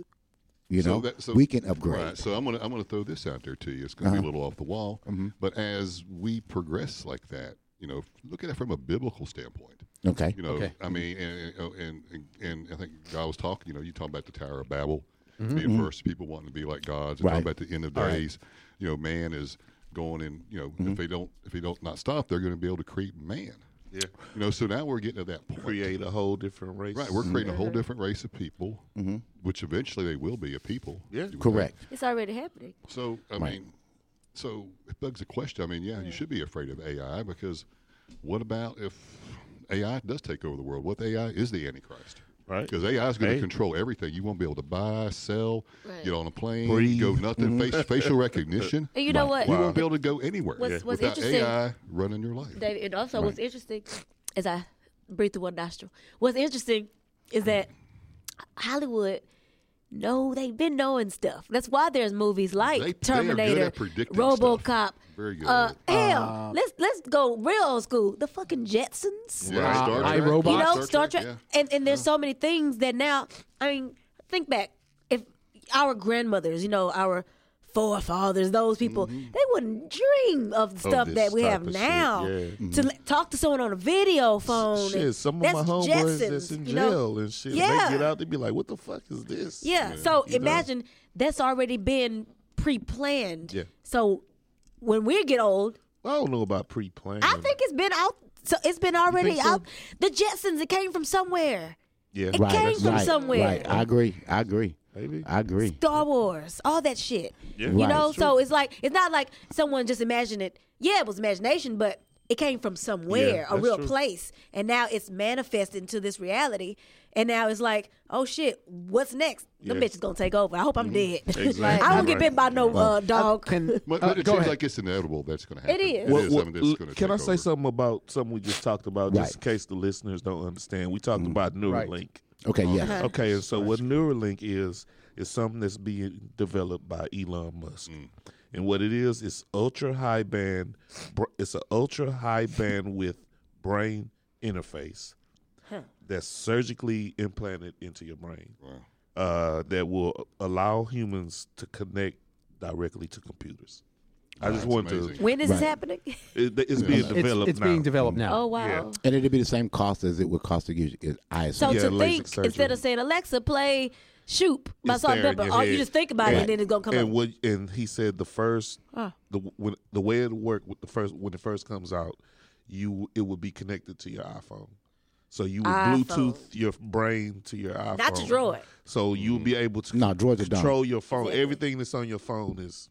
you So know, that- so- we can upgrade. Right. So I'm gonna I'm gonna throw this out there to you. It's gonna Uh-huh. be a little off the wall, Mm-hmm. but as we progress like that, you know, look at it from a biblical standpoint. Okay. You know, Okay. I mean, and, and and and I think God was talking. You know, you talk about the Tower of Babel Mm-hmm. being first, people wanting to be like gods, and Right. talking about the end of days. You know, man is going in. You know, Mm-hmm. if they don't if they don't not stop, they're going to be able to create man. Yeah. You know, so now we're getting to that point. Create a whole different race. Right, we're creating a whole mm-hmm. different race of people, mm-hmm. which eventually they will be a people. Yeah. you would think. Correct. It's already happening. So I Right. mean, so it begs the question. I mean, yeah, you should be afraid of AI because what about if AI does take over the world? What if AI is the Antichrist? Right. Because AI is going to control everything. You won't be able to buy, sell, Right. get on a plane, Breathe. go nothing. Mm-hmm. Face, facial recognition. And you know what? You won't be able to go anywhere What's- what's without interesting- AI running your life. David, and also what's interesting is I breathe through one nostril. What's interesting is that Hollywood know they've been knowing stuff. That's why there's movies like They- they are good Terminator, at RoboCop. stuff. Very good Uh, at hell, let's let's go real old school. The fucking Jetsons. Yeah, Uh, Star Trek. iRobot. You know, Star Star Trek, Trek, yeah. and and there's so many things that now. I mean, think back. If our grandmothers, you know, our forefathers, those people, mm-hmm. they wouldn't dream of the stuff that we have now. yeah. To mm-hmm. talk to someone on a video phone. Shit, some of my homeboys Jetsons, that's in you know? jail and shit. Yeah. They get out, they be like, "What the fuck is this?" Yeah. So You know? imagine that's already been pre-planned. Yeah. So when we get old, I don't know about pre-planning. I think it's been out. So it's been already so? out. The Jetsons, it came from somewhere. Yeah, It Right, came that's from right, somewhere. Right. I agree. I agree. Maybe. I agree. Star Wars, all that shit. Yeah. You Right. know, It's so it's like it's not like someone just imagined it. Yeah, it was imagination, but it came from somewhere, Yeah, a real true. place, and now it's manifested into this reality. And now it's like, oh shit, what's next? The Yeah. Mm-hmm. bitch is gonna take over. I hope I'm dead. Exactly. I don't get Right. bit by no uh, dog. Can But, uh, it go seems ahead. like it's inevitable that's going to happen. It is. It Well, is. well, I mean, this is gonna can I say over. something about something we just talked about, Right. just in case the listeners don't understand? We talked about Neuralink. Right. Okay. Uh-huh. Yes. Okay, and so what Neuralink is is something that's being developed by Elon Musk, and what it is is ultra high band. It's an ultra high bandwidth brain interface that's surgically implanted into your brain. Uh, that will allow humans to connect directly to computers. I just That's want amazing. to. When is this happening? It, it's being developed it's now. being developed now. oh wow. And it'd be the same cost as it would cost to use it. I So. Yeah, to think surgery. instead of saying Alexa, play "Shoop" by It's Salt there in Pepa, your oh, you just think about it and then it's gonna come and up. what and he said the first Huh. the when the way it worked with the first when it first comes out you it would be connected to your iPhone so you would iPhone. Bluetooth your brain to your iPhone Not your droid. so you would be able to No, droids are dumb. control your phone everything that's on your phone is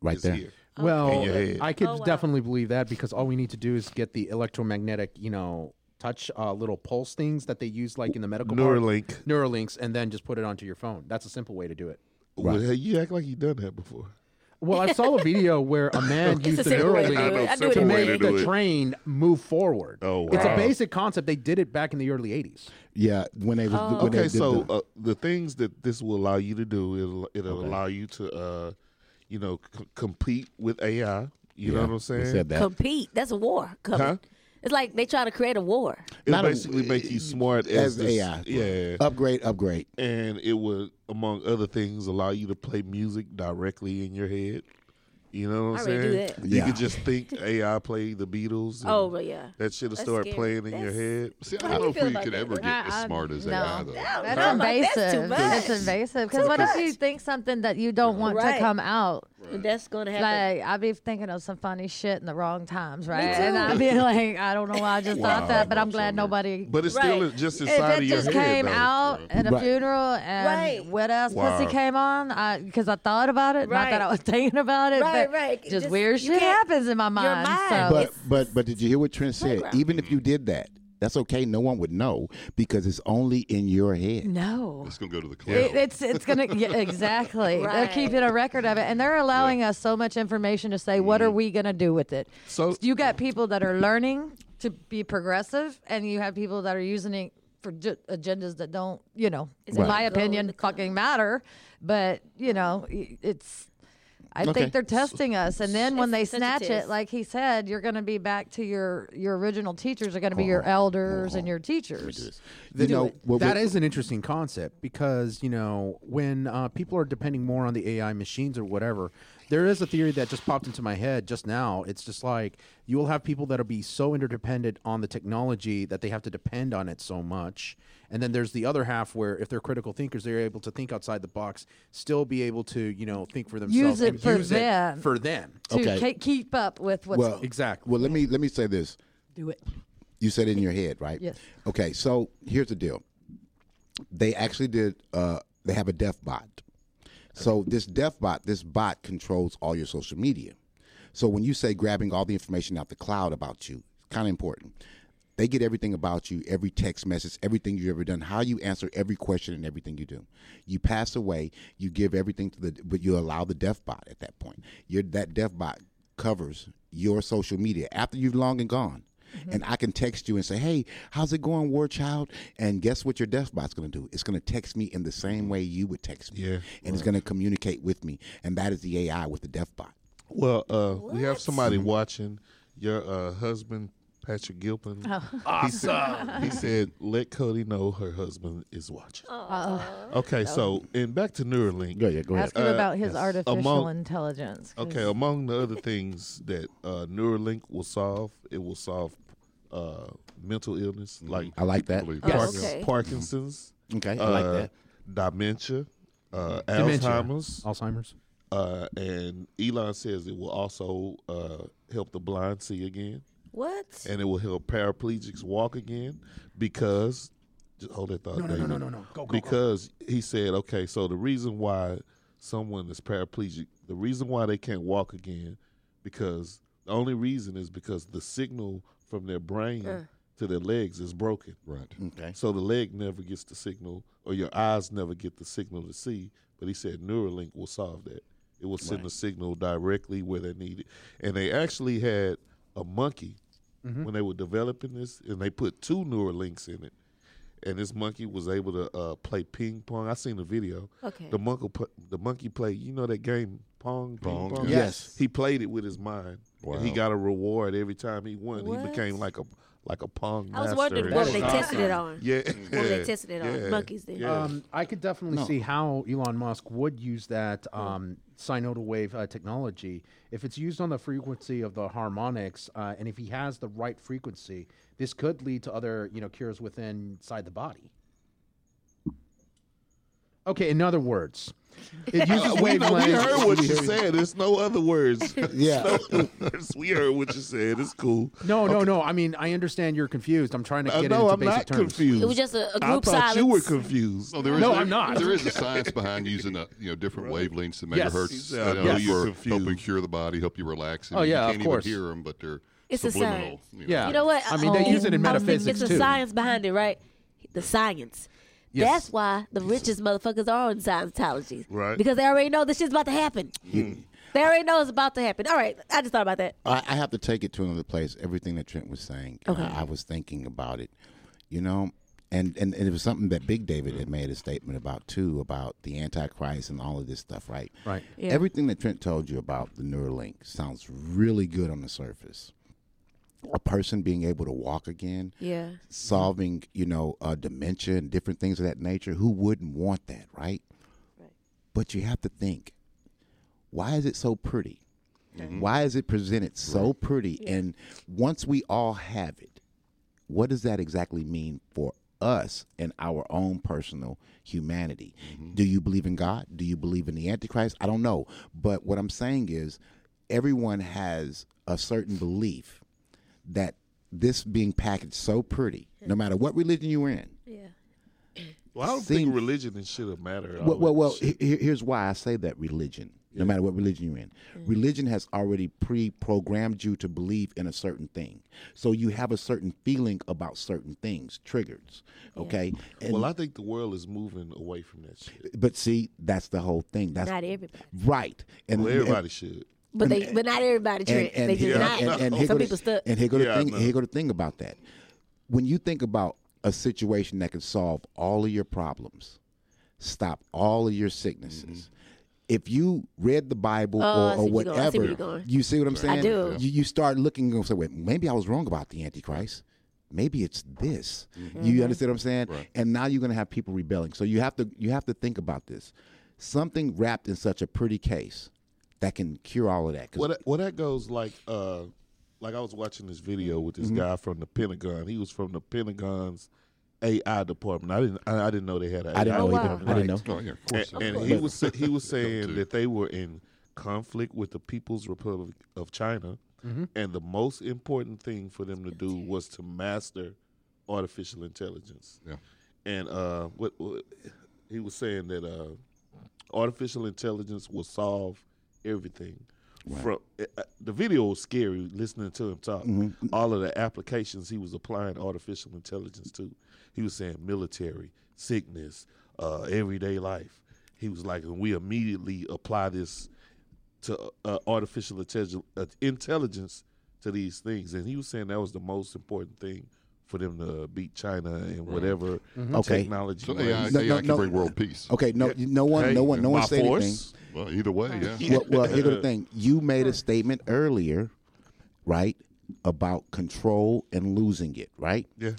right is there. here Well, In your head. I could Oh, wow. definitely believe that because all we need to do is get the electromagnetic, you know, touch uh, little pulse things that they use like in the medical part- Neuralink Neuralinks, and then just put it onto your phone. That's a simple way to do it. well, hey, you act like you've done that before Well, I saw a video where a man used a the simple way to Neuralink it. I do simple it to make to the it. train move forward. Oh, wow. It's a basic concept. They did it back in the early '80s. Yeah. When they was Oh. when okay did so the- uh, the things that this will allow you to do it'll, it'll allow you to uh you know c- compete with AI you know what I'm saying said that. Compete. That's a war coming. Huh? It's like they try to create a war. It Not a- basically make you smart as, as this- AI. Yeah, Upgrade, upgrade. and it would, among other things, allow you to play music directly in your head. You know what I I'm already do saying? that. You Yeah. could just think AI play the Beatles. Oh, and Oh, but yeah. that shit'll That's start scary. playing in your head. See, I don't do know you if feel we could ever get I- as smart as no. AI, though. That's That's I'm like, invasive. that's too much. It's invasive. Because Too what if you think something that you don't want Right. to come out? That's gonna happen. Like I be thinking of some funny shit in the wrong times, right? too. And I be like, I don't know why I just Wow. thought that, but I'm That's glad on nobody. But it's Right. still just if inside it of your just head. came though. out at a Right. funeral and Right. wet ass Wow. pussy came on, because I, thought about it, not that I Right. was thinking about it, Right, but right. just, Just- weird you shit can't- happens in my mind. mind so But It's- but but did you hear what Trent said? playground. Even if you did that, that's okay. No one would know because it's only in your head. no. It's going to go to the cloud. It, it's it's gonna yeah, exactly. They're keeping a record of it, and they're allowing us so much information to say, what are mm. we gonna do with it? So- you got people that are learning to be progressive, and you have people that are using it for ju- agendas that don't, you know, in Right. my opinion, fucking matter. But you know, it's. I Okay. think they're testing us, and then when they It's such a snatch it, test. like he said, you're going to be back to your your original teachers are going to be your elders and your teachers. You know, what- that what- is an interesting concept because you know when uh, people are depending more on the AI machines or whatever, there is a theory that just popped into my head just now. It's just like you will have people that'll be so interdependent on the technology that they have to depend on it so much, and then there's the other half where if they're critical thinkers, they're able to think outside the box, still be able to you know think for themselves, Use it and for use them. it for them. To Okay. ke- keep up with what's well, Exactly. Well, let me let me say this. do it. You said it in your head, right? Yes. Okay, so here's the deal. They actually did. Uh, they have a deaf bot. So this deaf bot, this bot controls all your social media. So when you say grabbing all the information out the cloud about you, it's kind of important. They get everything about you, every text message, everything you've ever done, how you answer every question and everything you do. You pass away, you give everything to the, but you allow the deaf bot at that point. Your that deaf bot covers your social media after you've long and gone. And I can text you and say, "Hey, how's it going, war child?" And guess what your deaf bot's going to do? It's going to text me in the same way you would text me, Yeah, and it's going to communicate with me. And that is the AI with the deaf bot. Well, uh, we have somebody watching. Your uh, husband Patrick Gilpin. Oh. He said, he said, "Let Cody know her husband is watching." Okay, so and back to Neuralink. Go ahead. Go ahead. Ask him Uh, about his yes. artificial Among- intelligence. 'cause- Okay, among the other things that uh, Neuralink will solve, it will solve uh, mental illness like I like that. Believe Oh, okay. Parkinson's, Okay, I like uh, that. dementia, uh, Dementia. Alzheimer's, Alzheimer's. uh, and Elon says it will also uh, help the blind see again, What? and it will help paraplegics walk again because. Just hold that thought. No, no, no, no, no, no. Go, go, go. because he said, okay, so the reason why someone is paraplegic, the reason why they can't walk again, because the only reason is because the signal from their brain Uh. to their legs is broken. Right. Okay. So the leg never gets the signal, or your eyes never get the signal to see. But he said Neuralink will solve that. It will send the signal directly where they need it. And they actually had a monkey when they were developing this, and they put two neural links in it. And this monkey was able to uh, play ping pong. I seen the video. Okay. The monkey, pl- the monkey played. You know that game, pong, ping Pong, pong. yeah. Yes. He played it with his mind, and he got a reward every time he won. What? He became like a like a pong. I was master wondering what shit. they tested it on. Yeah, What were they testing it on? Yeah. Monkeys then. Yeah. Um, I could definitely No. see how Elon Musk would use that um, sinodal wave uh, technology if it's used on the frequency of the harmonics, uh, and if he has the right frequency. This could lead to other, you know, cures within inside the body. Okay, in other words, it uses Uh, we, know, we heard what you said. There's no other words. Yeah. No other words. We heard what you said. It's cool. No, no, no. I mean, I understand you're confused. I'm trying to Uh, get no, into I'm basic not terms. confused. It was just a group thought silence. you were confused. No, there is No, there- I'm not. There is a science behind using a, you know different wavelengths and Yes. megahertz He said, you know, know you're for confused. helping cure the body, help you relax. And Oh, yeah, you of can't course. even hear them, but they're It's a subliminal. science. you know. Yeah. You know what? I mean, they Oh, use it in I was metaphysics It's too. the science behind it, right? The science. Yes. That's why the richest motherfuckers are on Scientology. Right. Because they already know this shit's about to happen. They already know it's about to happen. All right. I just thought about that. I, I have to take it to another place. Everything that Trent was saying, Okay. I, I was thinking about it, you know, and, and and it was something that Big David had made a statement about too, about the Antichrist and all of this stuff, right? Right. Yeah. Everything that Trent told you about the Neuralink sounds really good on the surface. A person being able to walk again, Yeah. solving, you know, uh, dementia and different things of that nature. Who wouldn't want that, right? Right. But you have to think, why is it so pretty? Mm-hmm. Why is it presented so pretty? And once we all have it, what does that exactly mean for us and our own personal humanity? Mm-hmm. Do you believe in God? Do you believe in the Antichrist? I don't know. But what I'm saying is, everyone has a certain belief that this being packaged so pretty, no matter what religion you're in. Yeah. Well, I don't Seem- think religion and shit will matter. Well, well, well he- he- here's why I say that religion, no matter what religion you're in, religion has already pre-programmed you to believe in a certain thing, so you have a certain feeling about certain things, triggers. Okay, and, well, I think the world is moving away from that shit. but see, that's the whole thing. That's Not everybody. right, and Well, everybody should. But they, but not everybody. Trent. and, and they here, just not. and, and here Some people the, stuck. and here go the Yeah, thing. Here go the thing about that. When you think about a situation that can solve all of your problems, stop all of your sicknesses. Mm-hmm. If you read the Bible Oh, or, or where you're going. I see whatever, you're you see what I'm saying? I do. You, you start looking and say, "Wait, maybe I was wrong about the Antichrist. Maybe it's this." Mm-hmm. You understand what I'm saying? Right. And now you're going to have people rebelling. So you have to you have to think about this. Something wrapped in such a pretty case that can cure all of that. 'Cause Well, that, well, that goes like, uh, like I was watching this video with this guy from the Pentagon. He was from the Pentagon's AI department. I didn't, I, I didn't know they had an I didn't AI know wow. either. I didn't know. Oh yeah, of course. And, and he was he was saying that they were in conflict with the People's Republic of China, and the most important thing for them to do was to master artificial intelligence. Yeah. And uh, what, what he was saying that uh, artificial intelligence will solve everything. From uh, the video was scary listening to him talk. All of the applications he was applying artificial intelligence to. He was saying military, sickness, uh, everyday life. He was like, and we immediately apply this to uh, artificial uh, intelligence to these things. And he was saying that was the most important thing for them to beat China and mm-hmm. whatever mm-hmm. Okay. technology. So was. AI, No, AI no, can no. bring world peace. Okay, no, no one, Hey, no one, no one by said anything. Well, either way, yeah. Well, well, here's the thing: you made a statement earlier, right? about control and losing it, right? Yeah.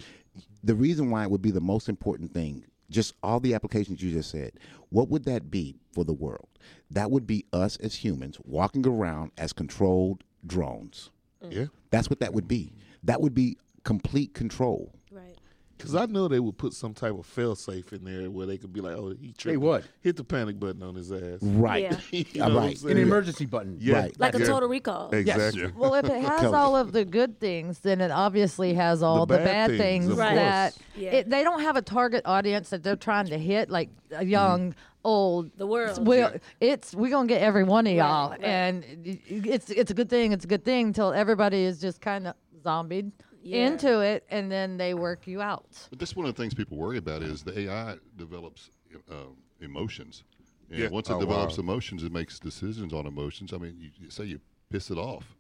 The reason why it would be the most important thing, just all the applications you just said, what would that be for the world? That would be us as humans walking around as controlled drones. Yeah. That's what that would be. That would be complete control. Right. Because I know they would put some type of fail safe in there where they could be like, oh, he tripped. They would. Hit the panic button on his ass. Right. Yeah. You know right. An emergency button. Yeah. Right. Like a Yeah. total recall. Exactly. Well, if it has all of the good things, then it obviously has all The the, bad bad, things, things, Right. that Yeah. it, they don't have a target audience that they're trying to hit, like a mm. young, old. The world. We, Yeah. It's we're gonna get every one of y'all, right. and it's it's a good thing. It's a good thing until everybody is just kind of zombied Yeah. into it, and then they work you out. But that's one of the things people worry about is the AI develops uh, emotions. And Yeah. once it Oh, develops wow. emotions, it makes decisions on emotions. I mean, you, you say you piss it off,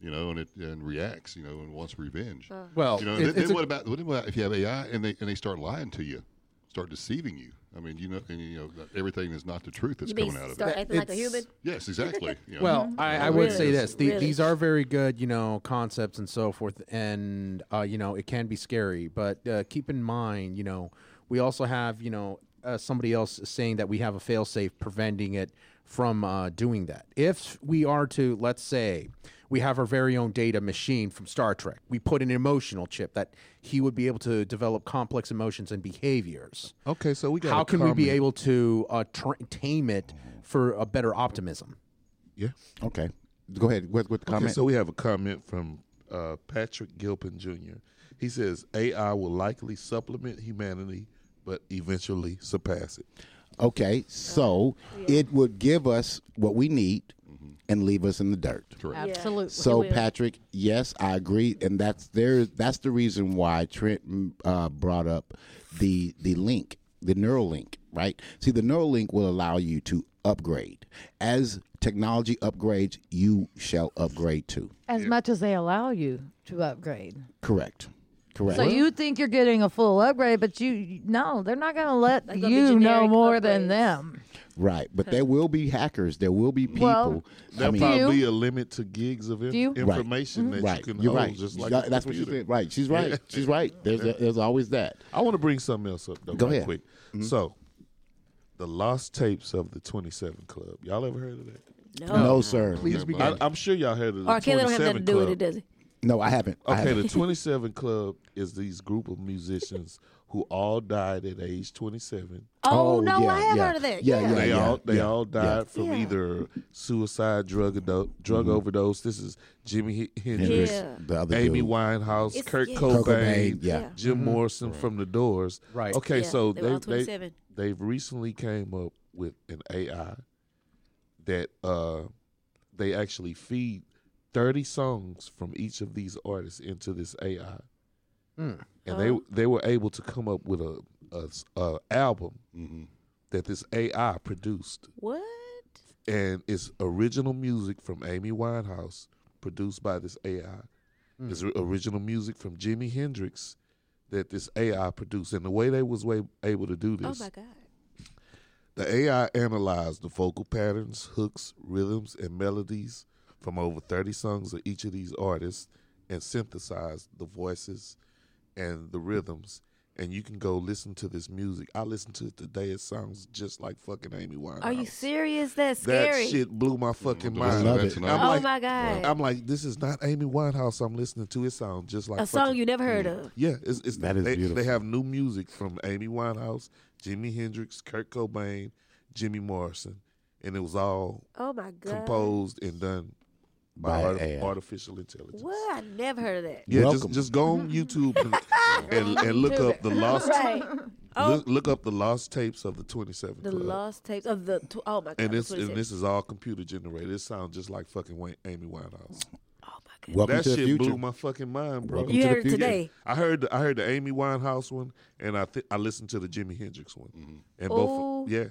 you know, and it and reacts, you know, and wants revenge. Well, you know, it- then, it's then a- what about what about if you have AI and they and they start lying to you, start deceiving you? I mean, you know, and you know everything is not the truth that's You coming out of start it. acting like a human? Yes, exactly. you know. Well, I, I would say this: the, Really? these are very good, you know, concepts and so forth, and uh, you know, it can be scary. But uh, keep in mind, you know, we also have, you know, uh, somebody else saying that we have a failsafe preventing it from uh, doing that. If we are to, let's say, we have our very own data machine from Star Trek, we put an emotional chip that he would be able to develop complex emotions and behaviors. Okay, so we got. How a can we be comment. able to uh, tra- tame it for a better optimism? Yeah. Okay. Go ahead. with what the Okay, comment? so we have a comment from uh, Patrick Gilpin Jr. He says AI will likely supplement humanity, but eventually surpass it. Okay, so it would give us what we need and leave us in the dirt. Correct. Absolutely. So. Patrick, yes, I agree, and that's there. That's the reason why Trent mm, uh, brought up the the link, the Neuralink. Right? See, the Neuralink will allow you to upgrade as technology upgrades. You shall upgrade too. as much as they allow you to upgrade. Correct. Correct. So you think you're getting a full upgrade, but you no, they're not going to let They're you know generic more than upgrades. them. Right, but there will be hackers. There will be people. Well, There'll mean, probably Few. be a limit to gigs of in- Few. Right. information mm-hmm. that right. you can You're hold, right. just like Yeah, a that's what she computer. said. Right. She's right. She's right. There's there's always that. I want to bring something else up though. Go right ahead. Quick. Mm-hmm. So, the lost tapes of the Twenty Seven Club. Y'all ever heard of that? No. No, sir. Please I, begin. I'm sure y'all heard of the R. Kelly don't have 27 nothing to do with it, does he? No, I haven't. I Okay, haven't. the 27 Club is these group of musicians who all died at age 27. Oh, no, yeah, I have yeah. heard of that. Yeah, yeah. they all they all yeah. died from Yeah. either suicide, drug ado- drug Mm-hmm. overdose. This is Jimi H- Hendrix, Yeah. The other Amy dude. Winehouse, It's- Kurt yeah. Cobain, Kurt Cobain, yeah. Yeah. Jim Morrison from the Doors. Right. Okay, Yeah, so they were all they, they 27. they've recently came up with an AI that uh they actually feed 30 songs from each of these artists into this AI. Mm. And they they were able to come up with a, a s- a album hmm that this AI produced What? and it's original music from Amy Winehouse produced by this AI. It's original music from Jimi Hendrix that this AI produced and the way they was way, able to do this. Oh, this my God. the AI analyzed the vocal patterns, hooks, rhythms, and melodies from over 30 songs of each of these artists and synthesized the voices and the rhythms. And you can go listen to this music. I listened to it today. It sounds just like fucking Amy Winehouse. Are you serious? That's That scary. shit blew my fucking Mm, mind. love it. I'm oh, like, my God. I'm like, this is not Amy Winehouse. I'm listening to. It sounds just like a song you never heard of. yeah, it's, it's That is they, beautiful. They have new music from Amy Winehouse, Jimi Hendrix, Kurt Cobain, Jimmy Morrison, and it was all Oh, my God. composed and done by, By art- AI. artificial intelligence. What? I never heard of that. Yeah, just Welcome. just go on mm-hmm. YouTube and, and, and look up the lost Right. Oh, look, look up the lost tapes of the Twenty Seven the Club. lost tapes of the. Tw- oh, my God. and this and this is all computer generated. It sounds just like fucking Wayne, Amy Winehouse. Oh, my God. Welcome that to the shit future. blew my fucking mind, bro. Welcome You to the heard it future. today. I heard the, I heard the Amy Winehouse one, and I th- I listened to the Jimi Hendrix one, mm-hmm. and Ooh. both yeah,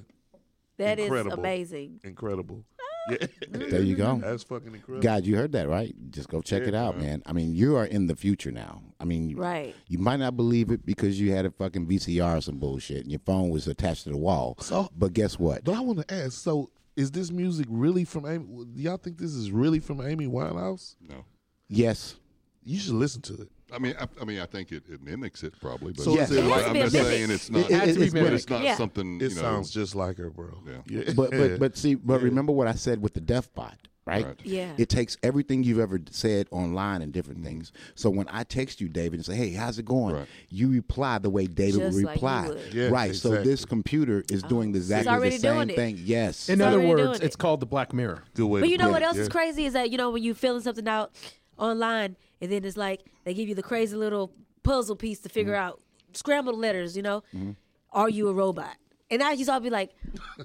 That is incredible. amazing. incredible. Yeah, There you go. that's fucking incredible. God, you heard that right? Just go check it out, man. man. I mean, you are in the future now. I mean, you- Right. You might not believe it because you had a fucking VCR or some bullshit, and your phone was attached to the wall. So- but guess what? But I want to ask, so is this music really from Amy? Do y'all think this is really from Amy Winehouse? No. Yes, You should listen to it. I mean, I, I mean, I think it, it mimics it probably, but So Yes. it It like, I'm be just saying it's not. It- it- to it's- but it's not Yeah. something. it you know, sounds just like her, bro. Yeah. But but but see, but remember what I said with the deaf bot, right? Right. Yeah. It takes everything you've ever said online and different mm-hmm. things. So when I text you, David, and say, "Hey, how's it going?" Right. You reply the way David Just would like reply. would. Yeah, right. So this computer is oh, doing exactly the same doing it. thing. Yes. In It's other already doing words, it. it's called the Black Mirror. Good way. But you know what else yeah. is crazy is that you know when you filling something out online and then it's like they give you the crazy little puzzle piece to Mm-hmm. figure out scrambled letters. You know, are you a robot? And I used to all be like,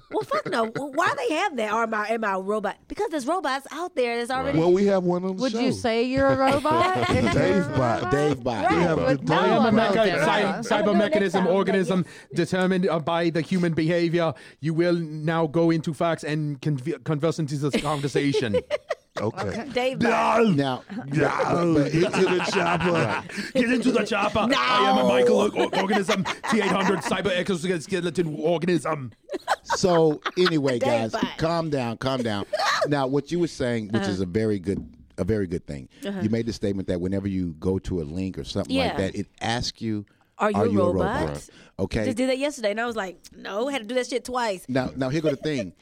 well, fuck no. Well, Why they have that? Or am I, am I a robot? Because there's robots out there that's already. Well, we have one on the Would show. you say you're a robot? if you're a Dave bot. robot? Dave bot. Right. have Would the- know I am a about mecha- cy- cyber mechanism organism determined uh, by the human behavior. You will now go into facts and conv- converse into this conversation. Okay. Dave bot. Now, No, into the chopper. Get into the chopper. I am a microorganism, T800 cyber exoskeleton organism. so anyway, Dave guys, bot. calm down, calm down. now, what you were saying, which is a uh-huh. very good, a very good thing. Uh-huh. You made the statement that whenever you go to a link or something like that, it asks you, Are you a robot? Right. Okay. Just did that yesterday, and I was like, no, had to do that shit twice. Now, now here go the thing.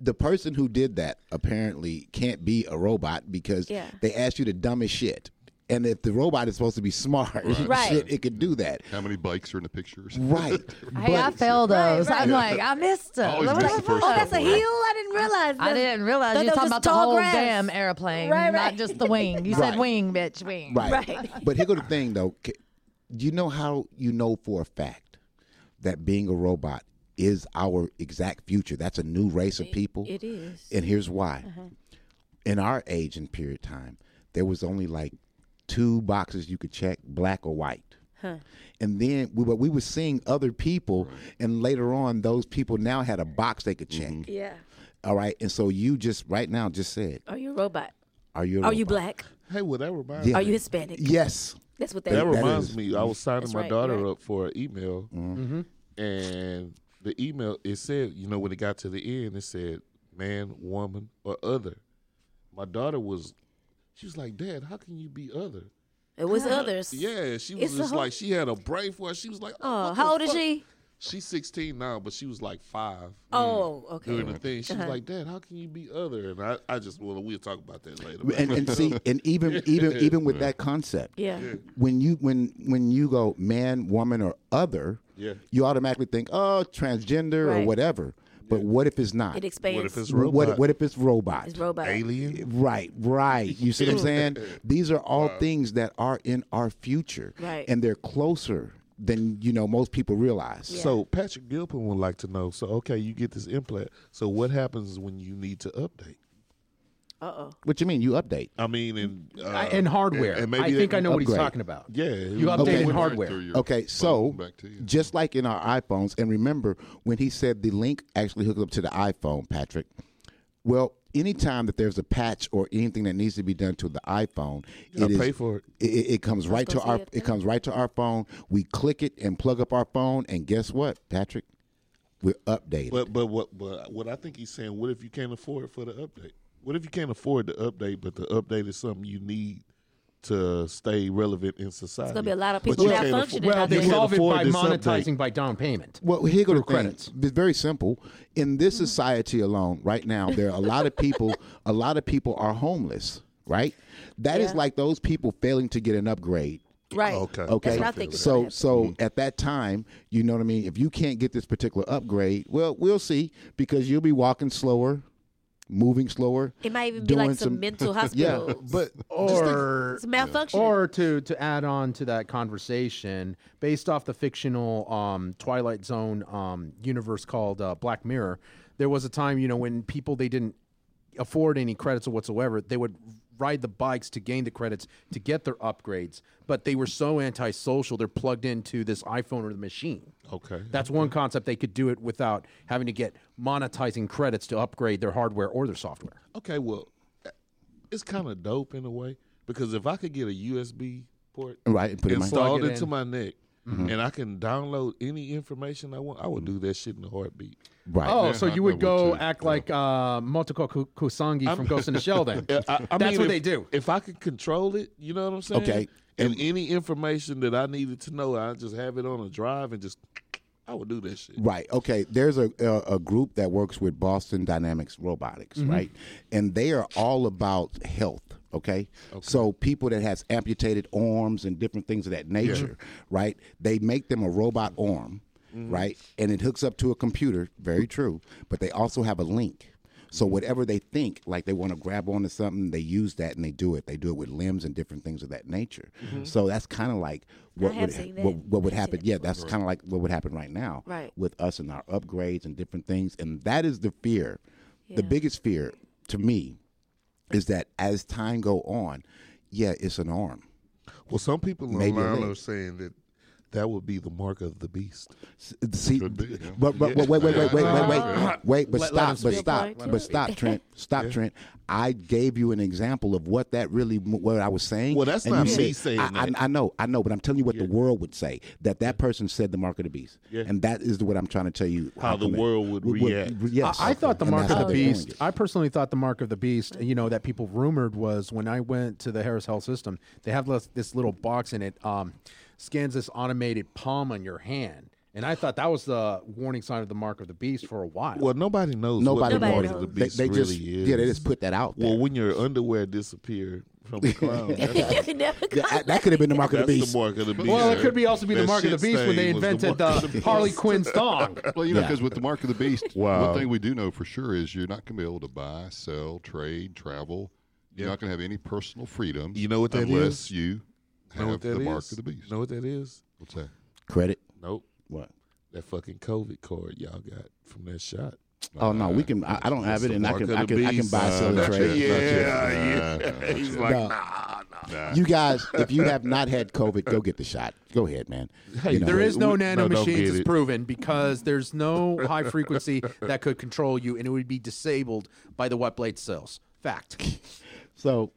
The person who did that apparently can't be a robot because Yeah. they asked you the dumbest shit. And if the robot is supposed to be smart, Right. shit, it could do that. How many bikes are in the pictures? Right. Hey, I failed those. I'm like, I missed it. Always What miss the the first? Oh, that's a heel? I didn't realize. I that. didn't realize You're talking about the whole grass. damn airplane, Right, not just the wing. You Right. said wing, bitch, wing. Right. Right. But here go the thing, though. Do you know how you know for a fact that being a robot is our exact future? That's a new race of people. It is. And here's why. Uh-huh. In our age and period time, there was only like two boxes you could check, black or white. And then we were, we were seeing other people, and later on, those people now had a box they could check. Yeah. All right. And so you just right now just said, Are you a robot? Are you a Are you black? Hey, well, that reminds Yeah. Are you Hispanic? Yes. That's what that, That is. reminds is- me. I was signing That's my right, daughter right. up for an email, Mm-hmm. and the email it said, you know, when it got to the end, it said man, woman, or other. My daughter was, she was like, Dad, how can you be other? It was others. Yeah, she was It's just whole- like she had a brain for it. She was like, Oh, oh what how old is she? She's 16 now, but she was like five Oh, okay. during the thing. She Uh-huh. was like, Dad, how can you be other? And I, I just, well, we'll talk about that later. and, and see, and even even even with that concept, Yeah. when you when when you go man, woman, or other, Yeah. you automatically think, oh, transgender or whatever. But what if it's not? It expands. what if it's What- robot? What, what if it's robot? It's robot. alien? Right, right. You see what I'm saying? These are all things that are in our future, Right. and they're closer than you know most people realize. So Patrick Gilpin would like to know. So okay, you get this implant. So what happens when you need to update? Uh oh. What you mean? You update? I mean, in uh, in hardware. and maybe I think I can know what he's talking about. Yeah, You update Okay. in hardware. Okay, so back to you. just like in our iPhones, and remember when he said the link actually hooks up to the iPhone, Patrick. Well, anytime that there's a patch or anything that needs to be done to the iPhone, You it pay for it. It, it- it comes right to gonna our it it comes right to our phone. We click it and plug up our phone, and guess what, Patrick? We're updated. But but what but what I think he's saying, what if you can't afford for the update? What if you can't afford the update, but the update is something you need to stay relevant in society? It's gonna be a lot of people you can't Well, they there. can't solve it by monetizing by down payment. Well, here go the credits. It's very simple. In this mm-hmm. society alone, right now, there are a lot of people. a lot of people are homeless. Right. That is Yeah. like those people failing to get an upgrade. Right. Okay. Okay. That's what I think is so gonna so at that time, you know what I mean. If you can't get this particular upgrade, well, we'll see because you'll be walking slower, moving slower. It might even be like some, mental hospital. Yeah, but Or it's malfunctioning. Or to to add on to that conversation, based off the fictional um, Twilight Zone um, universe called uh, Black Mirror, there was a time you know when people they didn't afford any credits or whatsoever, they would ride the bikes to gain the credits to get their upgrades. But they were so antisocial, they're plugged into this iPhone or the machine. Okay. That's one concept they could do it without having to get monetizing credits to upgrade their hardware or their software. Okay, well, eh, it's kind of dope in a way because if I could get a USB port right, and put it in installed into my neck, Mm-hmm. and I can download any information I want, I would do that shit in a heartbeat. Right. Oh, Yeah, so you would would go too. act Yeah. like uh, Motoko Ku- Kusanagi from Ghost in the Shell then. I, I That's mean, what if- they do. If I could control it, you know what I'm saying? Okay. And any information that I needed to know, I just have it on a drive and just, I would do that shit. Right. Okay. There's a, a a group that works with Boston Dynamics Robotics, Mm-hmm. right? And they are all about health. Okay? So people that has amputated arms and different things of that nature, right? They make them a robot arm, Mm-hmm. right? And it hooks up to a computer. Very true. But they also have a link. So whatever they think, like they want to grab onto something, they use that and they do it. They do it with limbs and different things of that nature. So that's kind of like what would seen what, what would happen. Yeah, that's kind of like what would happen right now Right. with us and our upgrades and different things. And that is the fear. The biggest fear to me is that as time go on, yeah, it's an arm. Well, some people Maybe online are saying that that would be the mark of the beast. See, Could be, yeah. but, but, but wait, wait, wait, wait, wait, wait, wait, but Let- let stop, but stop, point. but stop, Trent, stop, Trent. I gave you an example of what that really, what I was saying. Well, that's and not me said- saying I, that. I, I know, I know, but I'm telling you what the world would say. That that person said the mark of the beast, Yeah. and that is what I'm trying to tell you. How the come it- world would react. Yes, I, I thought the mark of the beast. I personally thought the mark of the beast. You know that people rumored was when I went to the Harris Health System. They have this, this little box in it um, scans this automated palm on your hand, and I thought that was the warning sign of the mark of the beast for a while. Well, nobody knows Nobody what the Nobody mark of the knows. They, beast they really just, is. yeah, they just put that out there. Well, when your underwear disappeared from the clown, that's, Never Yeah, that, that could have been the mark of the beast. the mark of the beast. Well, it could be also be the mark of the beast when they stain was the invented the, the Harley beast. Quinn's thong. Well, you know, Yeah. because with the mark of the beast, Wow. one thing we do know for sure is you're not going to be able to buy, sell, trade, travel. You're Yeah. not going to have any personal freedoms. You know what that unless is? you know have what that the is? mark of the beast. Know what that is? What's that? Credit. Nope. What? That fucking COVID card y'all got from that shot. Oh no, we can. I, I don't have it, and I can. I can. I can buy, sell, and not trade. yet. Yeah, Not yeah. He's like, No. nah, nah. You guys, if you have not had COVID, go get the shot. Go ahead, man. Hey, You know, There is no we- nano no, machines, get it's it. proven, because there's no high frequency that could control you, and it would be disabled by the white blood cells. Fact. So,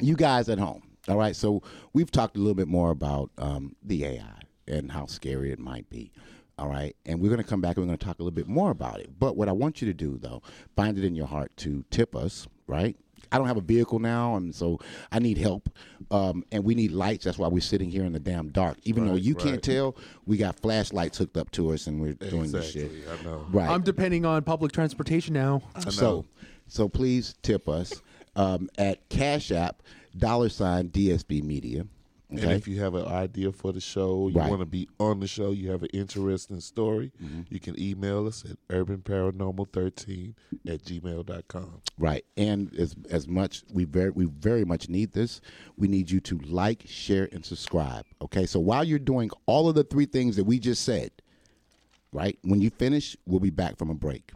you guys at home, all right. So we've talked a little bit more about um, the AI and how scary it might be. All right, and we're going to come back and we're going to talk a little bit more about it. But what I want you to do, though, find it in your heart to tip us. Right. I don't have a vehicle now, and so I need help. Um, and we need lights. That's why we're sitting here in the damn dark. Even though Right, you can't tell, we got flashlights hooked up to us, and we're doing this shit. I know. Right. I'm depending on public transportation now. So, so please tip us um, at Cash App dollar sign DSB Media. And if you have an idea for the show, you Right. want to be on the show, you have an interesting story, mm-hmm. you can email us at urbanparanormal13 at gmail.com. Right, and as as much we very we very much need this. We need you to like, share, and subscribe. Okay, so while you're doing all of the three things that we just said, right, when you finish, we'll be back from a break.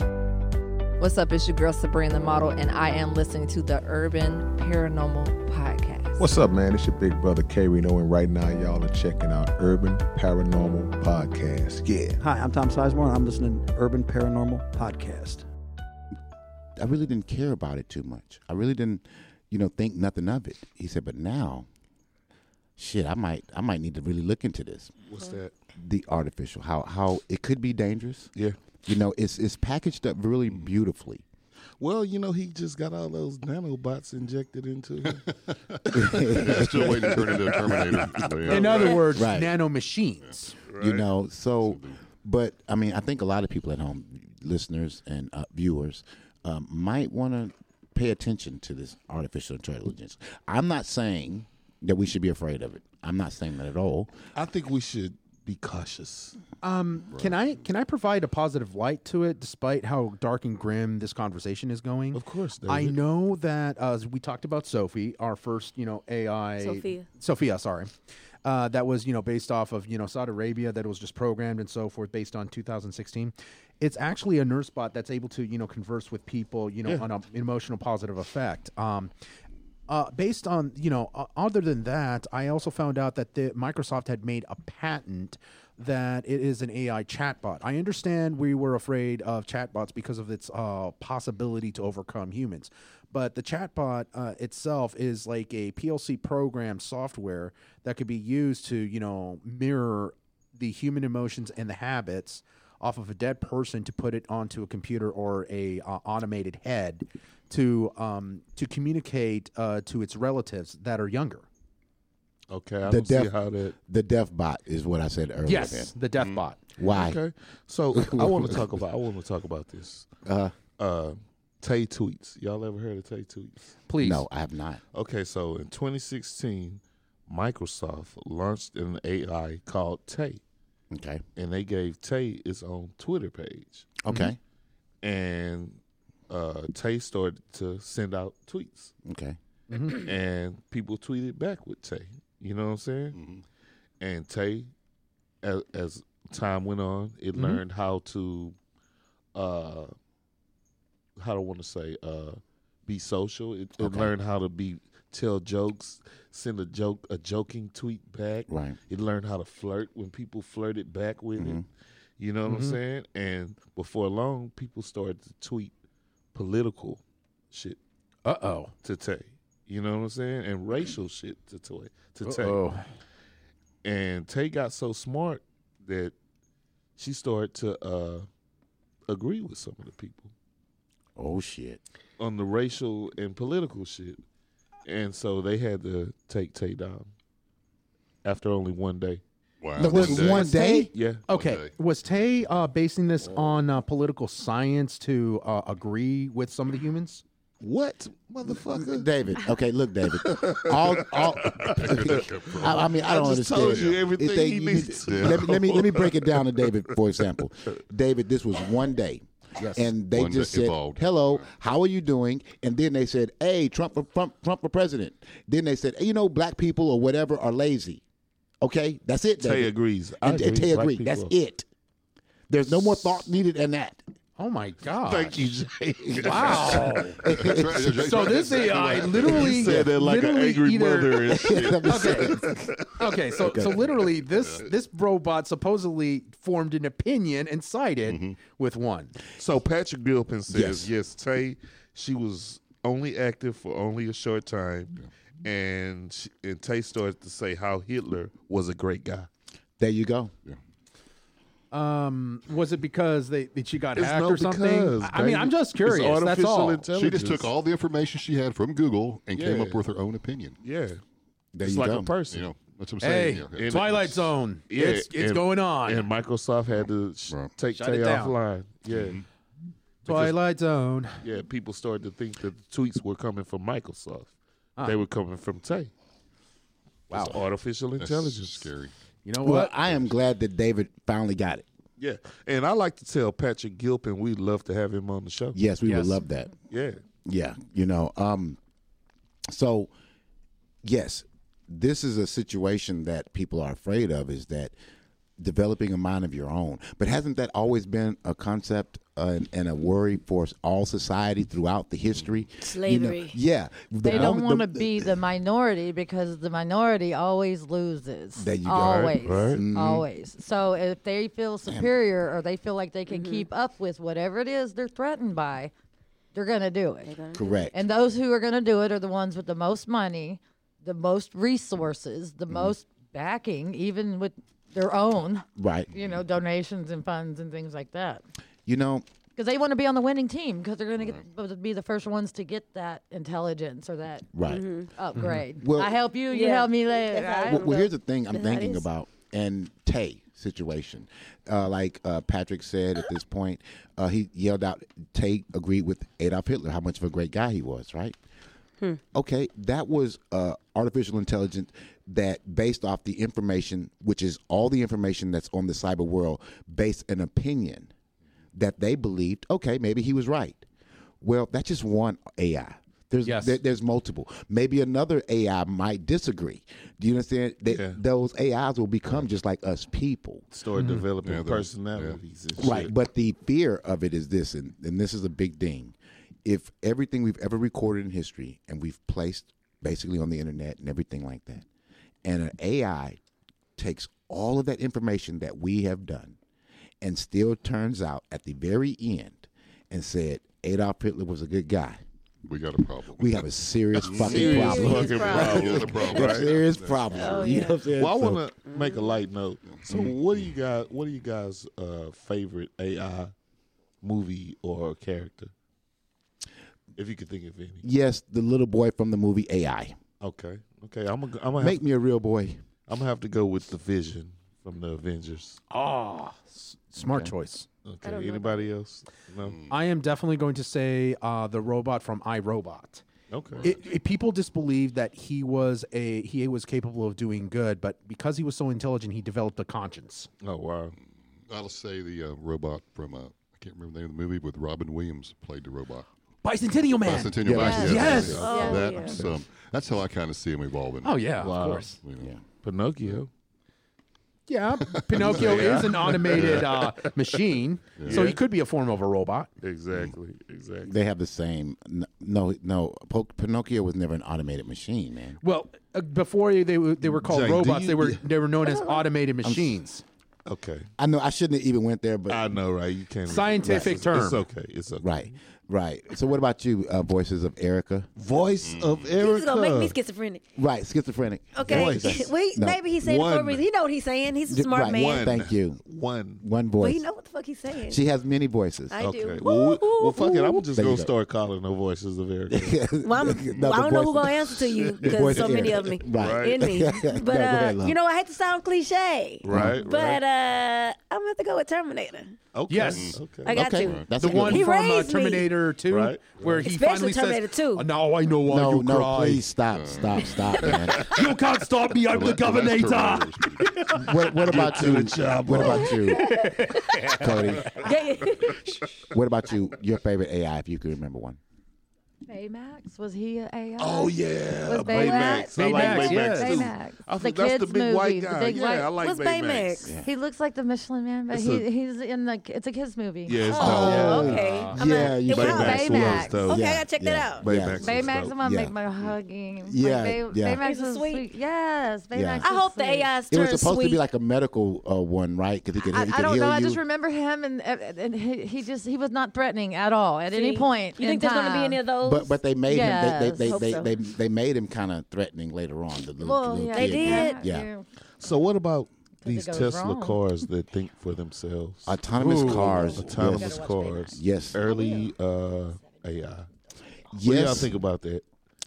What's up? It's your girl Sabrina the model, and I am listening to the Urban Paranormal Podcast. What's up, man? It's your big brother K Reno, and right now y'all are checking out Urban Paranormal Podcast. Yeah. Hi, I'm Tom Sizemore, and I'm listening to Urban Paranormal Podcast. I really didn't care about it too much. I really didn't, you know, think nothing of it. He said, but now, shit, I might I might need to really look into this. What's that? The artificial, how how it could be dangerous. Yeah. You know, it's it's packaged up really beautifully. Well, you know, he just got all those nanobots injected into him. Still waiting to turn into a Terminator. But, yeah. In other words, Right. nano machines. You know, so, but I mean, I think a lot of people at home, listeners and uh, viewers, um, might want to pay attention to this artificial intelligence. I'm not saying that we should be afraid of it. I'm not saying that at all. I think we should be cautious. Um, Can I can I provide a positive light to it, despite how dark and grim this conversation is going? Of course, I know that uh, as we talked about Sophie, our first, you know, AI, Sophia. Sophia, sorry, uh, that was you know based off of you know Saudi Arabia, that was just programmed and so forth, based on 2016. It's actually a nurse bot that's able to you know converse with people, you know, on an emotional positive effect. Um, uh, based on you know, uh, other than that, I also found out that the Microsoft had made a patent that it is an AI chatbot. I understand we were afraid of chatbots because of its uh, possibility to overcome humans, But the chatbot uh, itself is like a PLC program software that could be used to, you know, mirror the human emotions and the habits off of a dead person to put it onto a computer or a uh, automated head to um, to communicate uh, to its relatives that are younger. Okay, I The don't see how that. The deaf bot is what I said earlier. Yes, then. the death bot. Why? Okay, so I want to talk about. I want to talk about this. Uh, Uh, Tay tweets. Y'all ever heard of Tay tweets? Please. no, I have not. Okay, so in 2016, Microsoft launched an AI called Tay, Okay. and they gave Tay its own Twitter page. Okay. And uh, Tay started to send out tweets, Okay. and people tweeted back with Tay. You know what I'm saying? And Tay, as, as time went on, it learned how to, uh, how do I want to say, uh, be social. It, it Okay. learned how to be tell jokes, send a joke, a joking tweet back. Right. It learned how to flirt when people flirted back with it. Mhm. You know what I'm saying? And before long, people started to tweet political shit Uh oh. to Tay. You know what I'm saying? And racial shit to Tay. To Tay. Oh. And Tay got so smart that she started to uh, agree with some of the people Oh shit. on the racial and political shit. And so they had to take Tay down after only one day. Wow. No, was One day. one day? Yeah. Okay, Okay. was Tay uh, basing this on uh, political science to uh, agree with some of the humans? What, motherfucker? David. Okay, look, David. All, all. I, I mean, I don't just understand. told you everything they- he needs to Let me, let me let me break it down to David, for example. David, this was one day. Yes. And they One just said, evolved. "Hello, how are you doing?" And then they said, "Hey, Trump, for Trump, Trump for president." Then they said, hey, "You know, black people or whatever are lazy." Okay, that's it. Tay David. agrees. I And, and agree. Tay Black agreed. That's people- it. There's no more thought needed than that. Oh my god! Thank you, Jay. Wow. That's right. Uh, That's so this That's exactly AI right. literally You said that like an literally angry either, mother and shit. okay. okay, so so literally this this robot supposedly formed an opinion and sided mm-hmm. with one. So Patrick Gilpin says, Yes. yes, Tay, she was only active for only a short time, and she, and Tay started to say how Hitler was a great guy. There you go. Um, was it because they that she got It's hacked no or something? because, I I mean, baby. I'm just It's curious. That's artificial all. intelligence. She just took all the information she had from Google and came Yeah. up with her own opinion. Yeah, There it's you like go. a person. You know, that's what I'm Hey, saying. Yeah. And- Twilight Zone. Yeah, it's it's and- going on. And Microsoft had to sh- Right. take Shut Tay down. offline. Yeah, Mm-hmm. Twilight Zone. yeah. People started to think that the tweets were coming from Microsoft. They were coming from Tay. Wow, it's artificial That's intelligence. scary. You know Well. I am glad that David finally got it. Yeah, and I like to tell Patrick Gilpin we'd love to have him on the show. Yes, we Yes. would love that. Yeah, Yeah, you know. Um, so yes, this is a situation that people are afraid of. Is that developing a mind of your own? But hasn't that always been a concept uh, and, and a worry for all society throughout the history? You know, Slavery. yeah, The They don't want to the- be the minority because the minority always loses. There you go. Always. Right, right. Mm-hmm. Always. So if they feel superior or they feel like they can mm-hmm. keep up with whatever it is they're threatened by, they're going to do it. correct. And those who are going to do it are the ones with the most money, the most resources, the mm-hmm. most backing, even with their own, right. you know, donations and funds and things like that. You know, Because they want to be on the winning team because they're going to get be the first ones to get that intelligence or that right. upgrade. Well- I help you, you Yeah. help me later. Right? Well, well, here's the thing I'm That's how it thinking is. about, and Tay situation. Uh, like uh, Patrick said at this point, uh, he yelled out, Tay agreed with Adolf Hitler, how much of a great guy he was, right? Okay, that was uh, artificial intelligence that, based off the information, which is all the information that's on the cyber world, based an opinion that they believed, okay, maybe he was right. Well, that's just one AI. There's Yes. there- there's multiple. Maybe another AI might disagree. Do you understand? That Yeah. those AIs will become just like us people. start developing Yeah, they'll- personalities. And Right. shit. But the fear of it is this, and, and this is a big thing. If everything we've ever recorded in history and we've placed basically on the internet and everything like that, and an AI takes all of that information that we have done and still turns out at the very end and said Adolf Hitler was a good guy, We got a problem. we have a serious fucking Serious problem. fucking problem. A problem. A serious problem. Oh, You know what I'm saying? Well, I So- want to make a light note. So, what do you guys? What do you guys' uh, favorite AI movie or character? If you could think of any. yes, the little boy from the movie AI. Okay. Okay. I'm gonna. I'm gonna. Make Have, me a real boy. I'm gonna have to go with the Vision from the Avengers. Ah, s- smart choice. Okay. don't know Anybody else? No. I am definitely going to say uh, the robot from iRobot. Okay. It, it, people disbelieved that he was a he was capable of doing good, but because he was so intelligent, he developed a conscience. oh wow. I'll say the uh, robot from uh, I can't remember the name of the movie with Robin Williams played the robot. Bicentennial Man. Bicentennial Yeah. Man, Yes. yeah. Oh, That's um, that's how I kind of see him evolving. Oh yeah, Wow. of course. You know. Yeah. Pinocchio. Yeah, Pinocchio Yeah. is an automated uh, machine, so he could be a form of a robot. Exactly. Exactly. They have the same. n- No, no. Po- Pinocchio was never an automated machine, man. Well, uh, before they were, they were called Jake, do robots, you- they were they were known as automated machines. Okay. I know I shouldn't have even went there, but I know, right? You can't. Scientific it's, term. It's okay. It's okay. right, right. So what about you, uh, voices of Erica? Voice of Erica. He's Erica. gonna make me schizophrenic. Right, schizophrenic. Okay. Voice. Wait, No. maybe he's saying it for a One. reason. He know what he's saying. He's a D- smart right. man. One. Thank you. One. One But voice. he know what the fuck he's saying. She has many voices. I Okay. do. Well, we, well, fuck it. I'm just There you gonna go. start calling the voices of Erica. Well, I'm, No, well, I don't know voice- who's gonna answer to you because voice so of many Erica. of me Right. in me. But go ahead, uh, love. you know, I hate to sound cliche, right. but right. uh, I'm gonna have to go with Terminator. okay. Yes. Okay. I got okay, you. that's The good one He from uh, raised me. Terminator Two, Right. where he Especially finally Terminator says, 2. "Oh, "Now I know why No, you no, cry. please stop, stop, stop, man. You can't stop me. I'm the Well, that- well, that's Governator." Terminator. what, what about you? job, what about you, Cody? What about you? Your favorite AI, if you can remember one. Baymax was he a AI? Oh yeah, Was Baymax. I like Baymax, Baymax yes. too. Baymax. I The think that's the kids big white movie, the guy. big yeah, white- I like What's Baymax. Baymax? He looks like the Michelin Man, but It's he, a- he's in the. It's a kids movie. Yeah, it's Oh, dope. okay. Yeah. I'm Yeah, gonna- you it was should. out. Baymax Baymax. was dope. Okay, Yeah, I gotta check yeah. that out. Baymax. Yeah. was Baymax. I'm gonna Yeah. make my hugging. Yeah, like, Bay- yeah. Baymax Is it sweet? sweet. Yes, Baymax. Yeah. I hope the sweet. It was supposed to be like a medical uh, one, right? Because he could, I, he I don't know. I just remember him, and and he, he just he was not threatening at all at any See? point. You think there's gonna be any of those? But but they made him. They they Hope they, so. they, they, they made him kind of threatening later on. The little, Well, little yeah, They did? Yeah. So what about these Tesla wrong. cars that think for themselves? Autonomous Ooh. cars. Autonomous yes. cars. Yes. Early uh, AI. What do y'all think about that?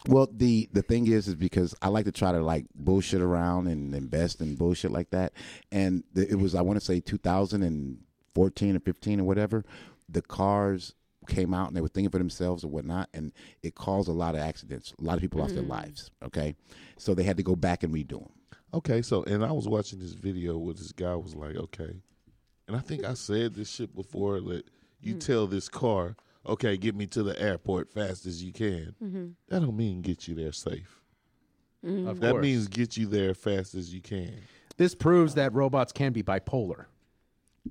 Well, the the thing is, is because I like to try to like bullshit around and invest in bullshit like that. And the, it was I want to say 2014 or 15 or whatever. The cars came out and they were thinking for themselves or whatnot, and it caused a lot of accidents. A lot of people lost their mm-hmm. lives. Okay, so they had to go back and redo them. Okay, so and I was watching this video where this guy was like, okay, and I think I said this shit before that you mm. tell this car, okay, get me to the airport fast as you can. Mm-hmm. That don't mean get you there safe. Mm. Of That course. means get you there fast as you can. this proves that robots can be bipolar.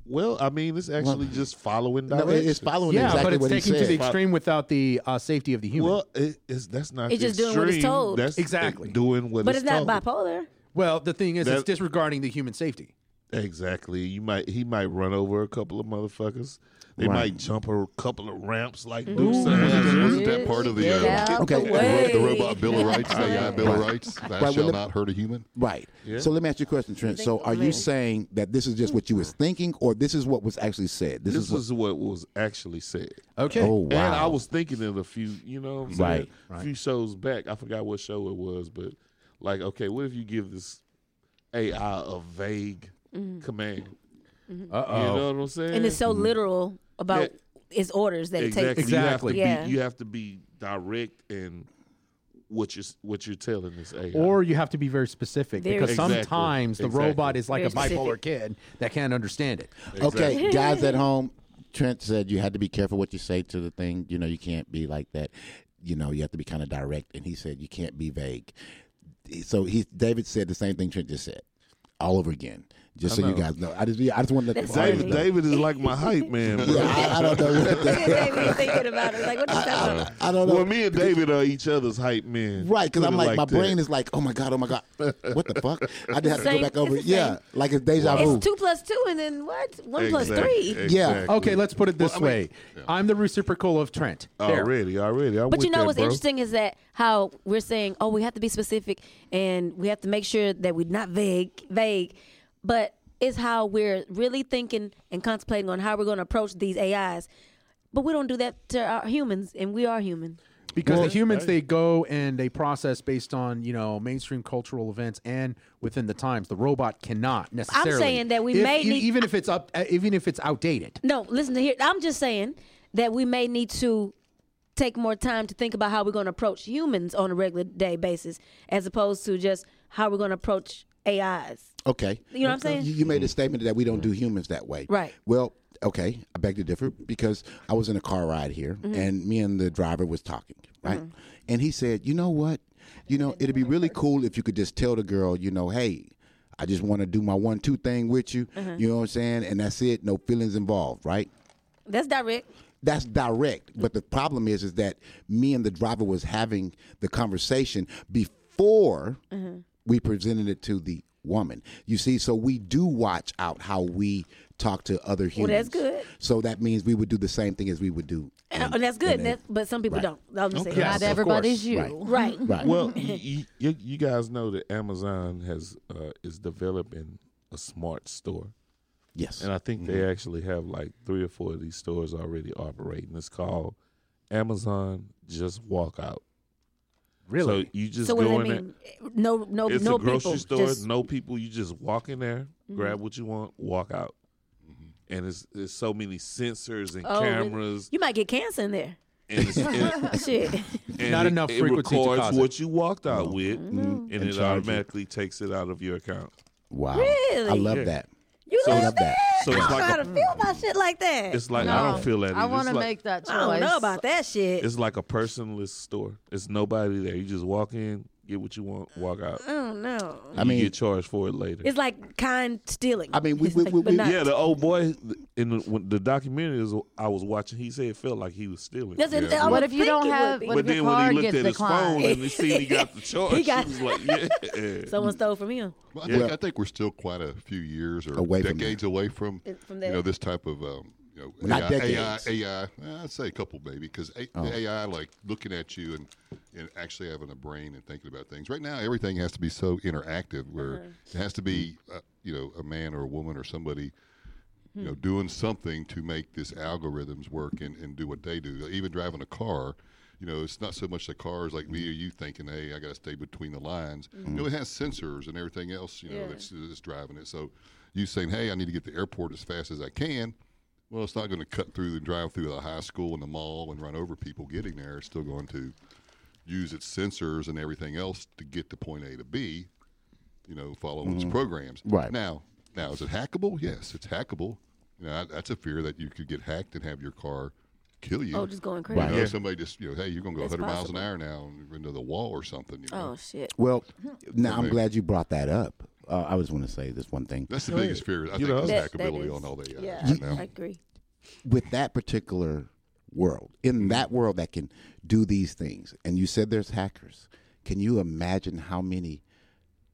Well, I mean, it's actually just following No, directions. it- it's following Yeah, exactly but it's what taken to the extreme without the uh, safety of the human. Well, it, it's that's not. It's the just doing what it's told. That's Exactly. doing what it's told. but it's it's not told. bipolar. Well, the thing is, That- it's disregarding the human safety. Exactly. You might he might run over a couple of motherfuckers. They Right. might jump a couple of ramps like Ooh. Deuce Wasn't, wasn't that part of the uh, Okay. the the the robot Bill of Rights, AI Bill of Rights? Thou Right, shall let- not hurt a human. Right. Yeah. So let me ask you a question, Trent. So are you saying that this is just what you was thinking, or this is what was actually said? This, This is what, is what was actually said. Okay. Oh wow. And I was thinking of a few, you know, what I'm saying? Right, a few shows back. I forgot what show it was, but like, okay, what if you give this AI a vague command? Uh You oh. know what I'm saying? And it's so literal about Yeah. its orders that exactly. it takes. Exactly. You have, Yeah. to be, you have to be direct in what you're what you're telling this AI. Or you have to be very specific Very because Exactly. sometimes the Exactly. robot is like Very a bipolar specific. kid that can't understand it. Okay, guys at home, Trent said you had to be careful what you say to the thing. You know, you can't be like that. You know, you have to be kind of direct. And he said you can't be vague. So he, David said the same thing Trent just said, all over again. Just so you guys know, I just, yeah, I just want to let That's the David, crazy. David is like my hype man. Bro. Yeah, I, I don't know what the, David thinking about it. Like, what you talking about? I don't know. Well, me and David are each other's hype men. Right, because I'm it like, my that. brain is like, oh my god, oh my god, what the fuck? I just have to go back over. it's Yeah, same. like it's deja vu. It's two plus two, and then what? One Exactly, three. Yeah. Okay, let's put it this Well, I mean- way. I'm the reciprocal of Trent. Oh, There. Already, already. I'm But you know that, what's bro. interesting is that how we're saying, oh, we have to be specific and we have to make sure that we're not vague, vague. But it's how we're really thinking and contemplating on how we're going to approach these AIs. But we don't do that to our humans, and we are human. Because the humans they go and they process based on you know mainstream cultural events and within the times. The robot cannot necessarily. I'm saying that we if- may e- need- even if it's up, uh, even if it's outdated. No, listen to here. I'm just saying that we may need to take more time to think about how we're going to approach humans on a regular day basis, as opposed to just how we're going to approach AIs. Okay. You know what I'm saying? You, you made a statement that we don't do humans that way. Right. Well, okay, I beg to differ because I was in a car ride here Mm-hmm. and me and the driver was talking, right? And he said, "You know what? You know, it'd be really cool if you could just tell the girl, you know, hey, I just want to do my one two thing with you. Uh-huh. You know what I'm saying? And that's it. No feelings involved, right? That's direct. That's direct. But the problem is, is that me and the driver was having the conversation before Mm-hmm. we presented it to the woman. You see, so we do watch out how we talk to other humans. Well, that's good. So that means we would do the same thing as we would do. And, in- and that's good. in a- That's, but some people Right. don't. I'm just saying. Okay. Not Yes, of everybody's you. Right. Right. right. Well, you, you, you guys know that Amazon has uh, is developing a smart store, yes. and I think Mm-hmm. they actually have like three or four of these stores already operating. It's called Amazon Just Walk Out. Really? So you just So what go does in that there. No, no, It's no a grocery people. store, Just, Mm-hmm. no people. You just walk in there, grab what you want, walk out. And it's there's so many sensors and Oh, really? cameras, you might get cancer in there. and, it's, and, Shit. and Not it, enough it frequency to records cause it. what you walked out with, Mm-hmm. and, And it charge you. automatically takes it out of your account. wow. Really? I love Yeah. that. You I love love that. So I don't know like how a- to feel about shit like that. It's like No, I don't feel that. I either. want to It's like- make that choice. I don't know about that shit. It's like a personless store. It's nobody there. You just walk in, get what you want, walk out. I don't know. I you mean- get charged for it later. It's like kind stealing. I mean, we- we- like- we- we- yeah, the old boy in the, the documentary is I was watching. He said it felt like he was stealing. That's it. Yeah. I What if you don't have- what But if your then when he looked at his phone and he seen he got the charge, He got- he was like, "Yeah." Someone stole from him. Well, I, think, I think we're still quite a few years or Away from decades away from, From you know this type of um, you know Not AI, decades. AI, AI. eh, I'd say a couple maybe because the AI like looking at you and and actually having a brain and thinking about things. Right now, everything has to be so interactive where it has to be uh, you know a man or a woman or somebody. You know, doing something to make this algorithms work and, and do what they do. Even driving a car, you know, it's not so much the cars like me or you thinking, hey, I got to stay between the lines. You know, it has sensors and everything else, you know, Yeah. that's, that's driving it. So you saying, hey, I need to get to the airport as fast as I can. Well, it's not going to cut through the drive through the high school and the mall and run over people getting there. It's still going to use its sensors and everything else to get to point A to B, you know, following its mm-hmm. programs. Right. Now, now is it hackable? Yes, it's hackable. You know, that- that's a fear that you could get hacked and have your car kill you. Oh, just going crazy. Right. know, somebody just, you know, hey, you're going to go That's 100 miles an possible. hour now and into the wall or something. You oh, know? Oh shit. Well, now I'm glad you brought that up. Uh, I was want to say this one thing. That's the biggest fear. I You think know. is That- that hackability is- on all the AI Yeah, right now. I agree. with that particular world, in that world that can do these things, and you said there's hackers, can you imagine how many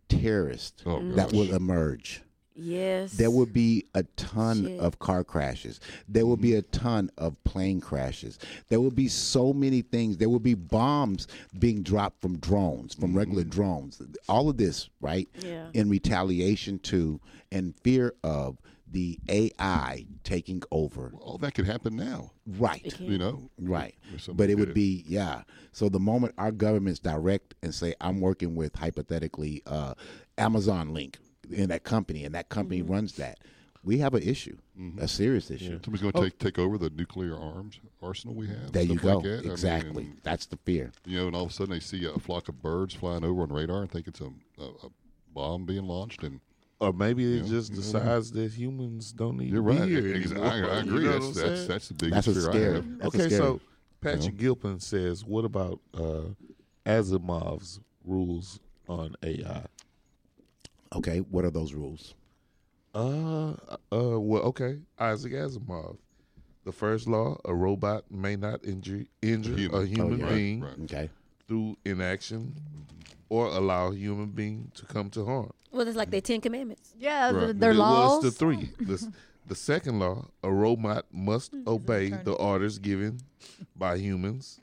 terrorists Oh, that gosh. will emerge? Yes. There will be a ton Shit. of car crashes. There will be a ton of plane crashes. There will be so many things. There will be bombs being dropped from drones, from regular drones. All of this, right? Yeah. In retaliation to and fear of the AI taking over. All that could happen now. Right. You know, Right. But it did would be, yeah. So the moment our governments direct and say, I'm working with hypothetically uh, Amazon Link in that company, and that company Mm-hmm. runs that, we have an issue, a serious issue. Somebody's going to take take over the nuclear arms arsenal we have. Oh. There you go. Like that. I mean, exactly. and, That's the fear. you know, and all of a sudden they see a flock of birds flying over on radar and think it's a, a, a bomb being launched, and Or maybe it Yeah, just you know. decides that humans don't need you're right. here Ex- anymore. I, I You agree. know that's that's that's the biggest That's what's fear I have. That's okay, what's scary. so Patrick Gilpin says, what about uh, Asimov's rules on AI? Okay, what are those rules? Uh, uh, well, okay. Isaac Asimov. The first law: a robot may not injure injure human. a human yeah. being Right. Okay. through inaction or allow a human being to come to harm. Well, it's like their Ten Commandments. Yeah, Right. th- their it laws. was the three. The, s- the second law: a robot must obey the orders given by humans.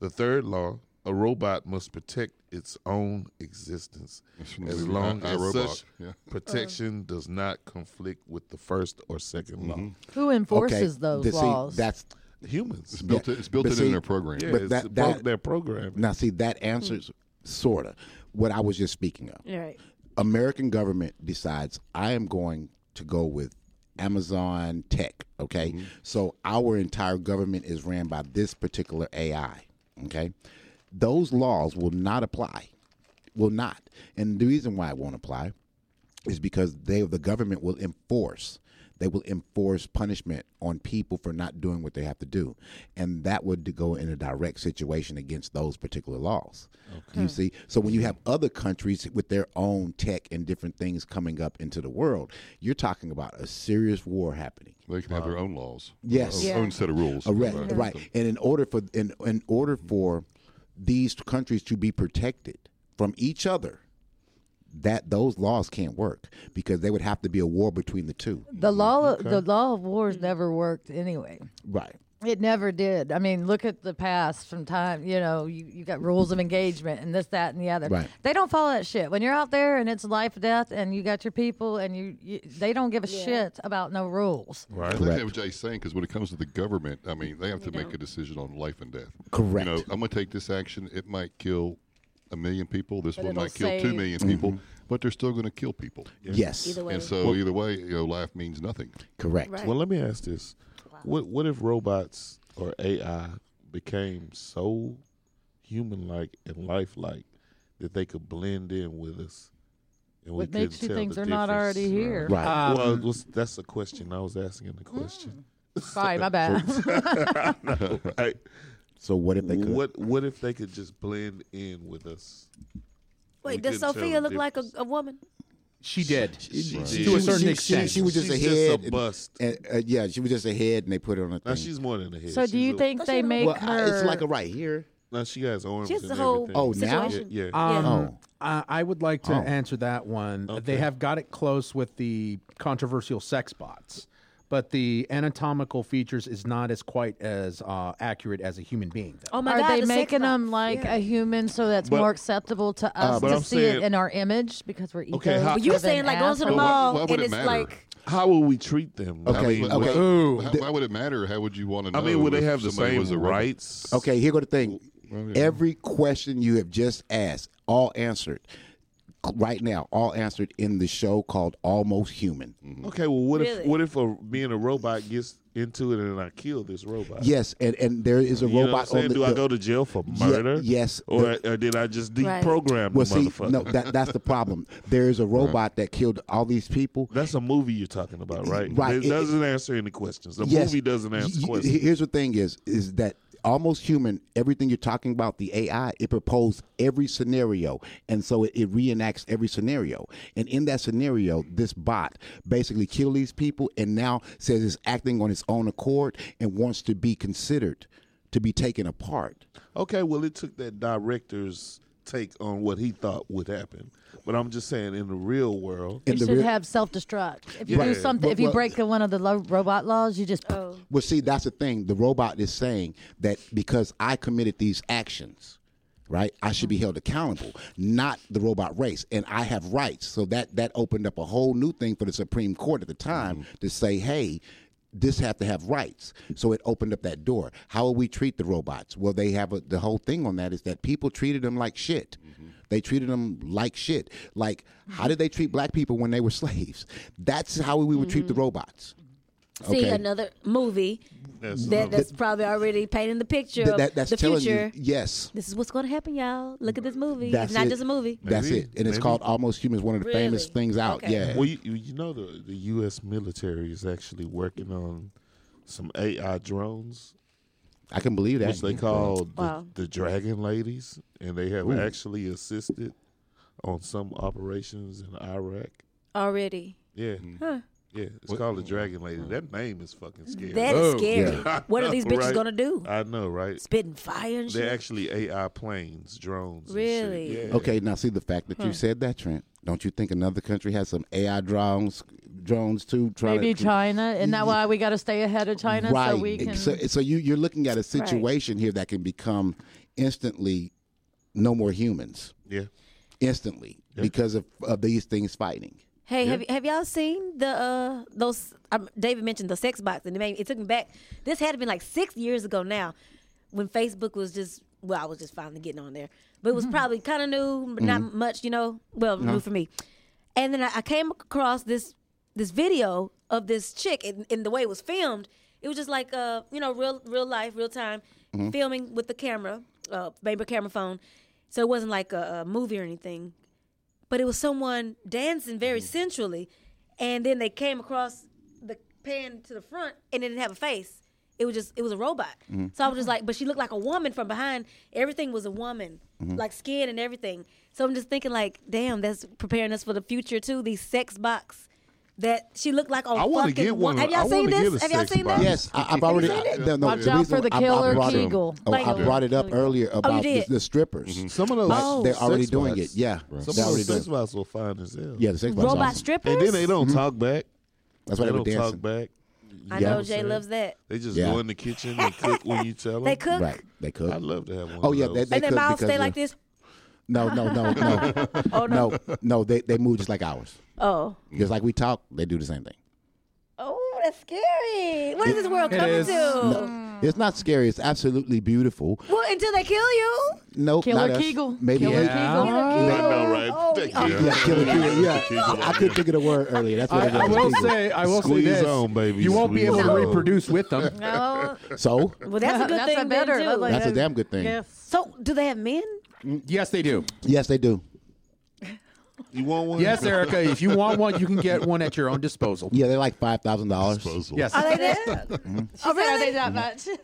The third law: a robot must protect its own existence That's from the as long I- as iRobot. such Yeah. protection oh. does not conflict with the first or 2nd law. Mm-hmm. Who enforces okay. those the- see, laws? that's Humans. It's built. Yeah, It's built but in, see- in their program. Yeah, But it's that- the that- their program. now. See, that answers sorta what I was just speaking of. All right. American government decides I am going to go with Amazon Tech. Okay, mm-hmm. so our entire government is ran by this particular AI. Okay, those laws will not apply. Will not, and the reason why it won't apply is because they the government will enforce they will enforce punishment on people for not doing what they have to do and that would go in a direct situation against those particular laws you see so when you have other countries with their own tech and different things coming up into the world you're talking about a serious war happening They can have their own laws. Yes. Own, Yeah. own set of rules. a re- right. And in order for in in order for these countries to be protected from each other, that those laws can't work because they would have to be a war between the two. the law. Mm-hmm. The law of wars never worked anyway. Right. It never did. I mean, look at the past from time, you know, you, you got rules of engagement and this, that, and the other. Right. They don't follow that shit. When you're out there and it's life, death, and you got your people and you, you they don't give a shit about no rules. Right. I think that's what Jay's saying because when it comes to the government, I mean, they have to make a decision on life and death. Correct. You know, I'm going to take this action. It might kill a million people. This But one might kill two save- million people, mm-hmm. but they're still going to kill people. Yes. Either way. And so either way, you know, life means nothing. Correct. Right. Well, let me ask this: What what if robots or AI became so human-like and lifelike that they could blend in with us? And we What makes you think the they're not already here? Right. well, Um, it was, that's a question. I was asking the question. Sorry, my bad. right. so what if they could? What what if they could just blend in with us? Wait, does Sophia the look like a, a woman? She did. She She- did. To a certain she, extent. She, she was just She's a just a head. and- And, uh, yeah, she was just a head, and they put it on a Now thing. she's more than a head. so do you a- think they she make well, I- her? it's like a right here. Now she has arms She has and the whole everything. Oh, now? situation. Yeah. Um, Oh. I, I would like to Oh. answer that one. They have got it close with the controversial sex bots, but the anatomical features is not as quite as uh, accurate as a human being. Though. Oh my Are God, they the making them like Yeah. a human so that's But- more acceptable to us but to I'm see it in our image because we're egos? Okay, how- you were saying like going to the assholes? Why- mall why and it's matter? like How will we treat them? I Okay, mean, okay. what- Ooh. How, why would it matter? How would you want to know? I mean, would they have the same was a robot? rights? Okay, here go the thing. Well, yeah. Every question you have just asked, all answered right now, all answered in the show called Almost Human. Mm-hmm. Okay, well, what Really? if what if a being a robot gets into it and I kill this robot? Yes, and, and there is a You know what I'm robot saying? on the. Do I go to jail for Ye- murder? yes, Or, or did I just Right. deprogram well, the see, motherfucker? no, that that's the problem. There is a robot that killed all these people. That's a movie you're talking about, right? Right. It It- doesn't answer any questions. The Yes. movie doesn't answer Y- y- questions. Here's the thing: is is that almost human? Everything you're talking about, the AI, it proposed every scenario, and so it, it reenacts every scenario. And in that scenario, this bot basically killed these people, and now says it's acting on its own accord and wants to be considered to be taken apart. Okay, well, it took that director's take on what he thought would happen. But I'm just saying, in the real world, In You the should real- have self destruct. If you Yeah. do something, But if you what- break one of the lo- robot laws, you just oh, Well, see, that's the thing. The robot is saying that because I committed these actions, right, I should be mm-hmm. held accountable, not the robot race, and I have rights. So that that opened up a whole new thing for the Supreme Court at the time mm-hmm. to say, hey. This have to have rights, so it opened up that door. How will we treat the robots? Well, they have a, the whole thing on that is that people treated them like shit. Mm-hmm. They treated them like shit. Like, how did they treat black people when they were slaves? That's how we would treat the mm-hmm. robots. See Okay. another movie that's, that, that's probably already painting the picture Th- of that, that's the telling future. you, yes, This is what's going to happen, y'all. Look at this movie. That's it's not it. just a movie. That's it, and it's called Almost Human. It's one of the famous things out. Okay. Yeah. well, you, you know, the the U.S. military is actually working on some AI drones, I can believe that. which they call the, Wow. the Dragon Ladies, and they have Ooh. actually assisted on some operations in Iraq. Already. Yeah. Yeah, it's called the oh, Dragon Lady. That name is fucking scary. That is Oh, scary. I What are these bitches right? gonna do? I know, right? Spitting fire and They're shit. actually AI planes, drones. and Really? shit. Yeah. Okay, now see the fact that you said that, Trent. Don't you think another country has some AI drones, drones too? Trying Maybe to, China. Isn't that why we got to stay ahead of China right. so we can? so, so you you're looking at a situation here that can become instantly no more humans Yeah. instantly because of, of these things fighting. Hey, have have y'all seen the uh those? Um, David mentioned the sex bots, and it, made, it took me back. This had to been like six years ago now, when Facebook was just well, I was just finally getting on there, but it was probably kind of new, but not much, you know. Well, new for me. And then I, I came across this this video of this chick, and, and the way it was filmed, it was just like uh you know real real life, real time filming with the camera, uh a camera phone. So it wasn't like a, a movie or anything but it was someone dancing very mm. sensually, and then they came across the pan to the front, and it didn't have a face. It was just it was a robot. Mm-hmm. So I was just like, but she looked like a woman from behind. Everything was a woman, mm-hmm. like skin and everything. So I'm just thinking like, damn, that's preparing us for the future too. These sex bots that she looked like a I wanna fucking get wo- one. Have y'all I seen this? Have y'all seen this? Yes, I, I've already. seen it? the- the- Watch the out for the I- I killer brought it- Kegel. Oh, Like I a- brought it up earlier about the, the strippers. Mm-hmm. Some of those Oh. They're already doing bots- it. Yeah, Some they're of already those doing sex it. bots will find as hell. Yeah, the sex bots. are Robot awesome. strippers. And then they don't talk back. That's why They they don't dancing. talk back. I Yeah. know Jay loves that. They just Yeah. go in the kitchen and cook when you tell them. They cook, Right, they could. I'd love to have one. Oh of yeah, those. they, they and their could mouths stay like this. No, no, no, no, Oh no. no, no. They they move just like ours. Oh. Just like we talk, they do the same thing. Oh, that's scary. What is this world It coming is. to? It's not scary. It's absolutely beautiful. Well, until they kill you. Nope, Killer not us. Kegel. Maybe Killer. Yeah. Kegel. I know, right? Oh, Thank oh. you. Yeah, killer Kegel. Yeah, I couldn't think of the word earlier. That's what I, it I will Kegel. say, I will say this: on, baby, you won't be able squeeze to on. reproduce with them. No. So Well, that's a good That's thing. a better. Then, That's too. like- that's a damn good thing. Yes. so, do they have men? Yes, they do. Yes, they do. You want one? Yes, Erica. If you want one, you can get one at your own disposal. Yeah, they're like five thousand dollars. Disposal. Yes. Are they there? Mm-hmm. Oh, really? Are they that much?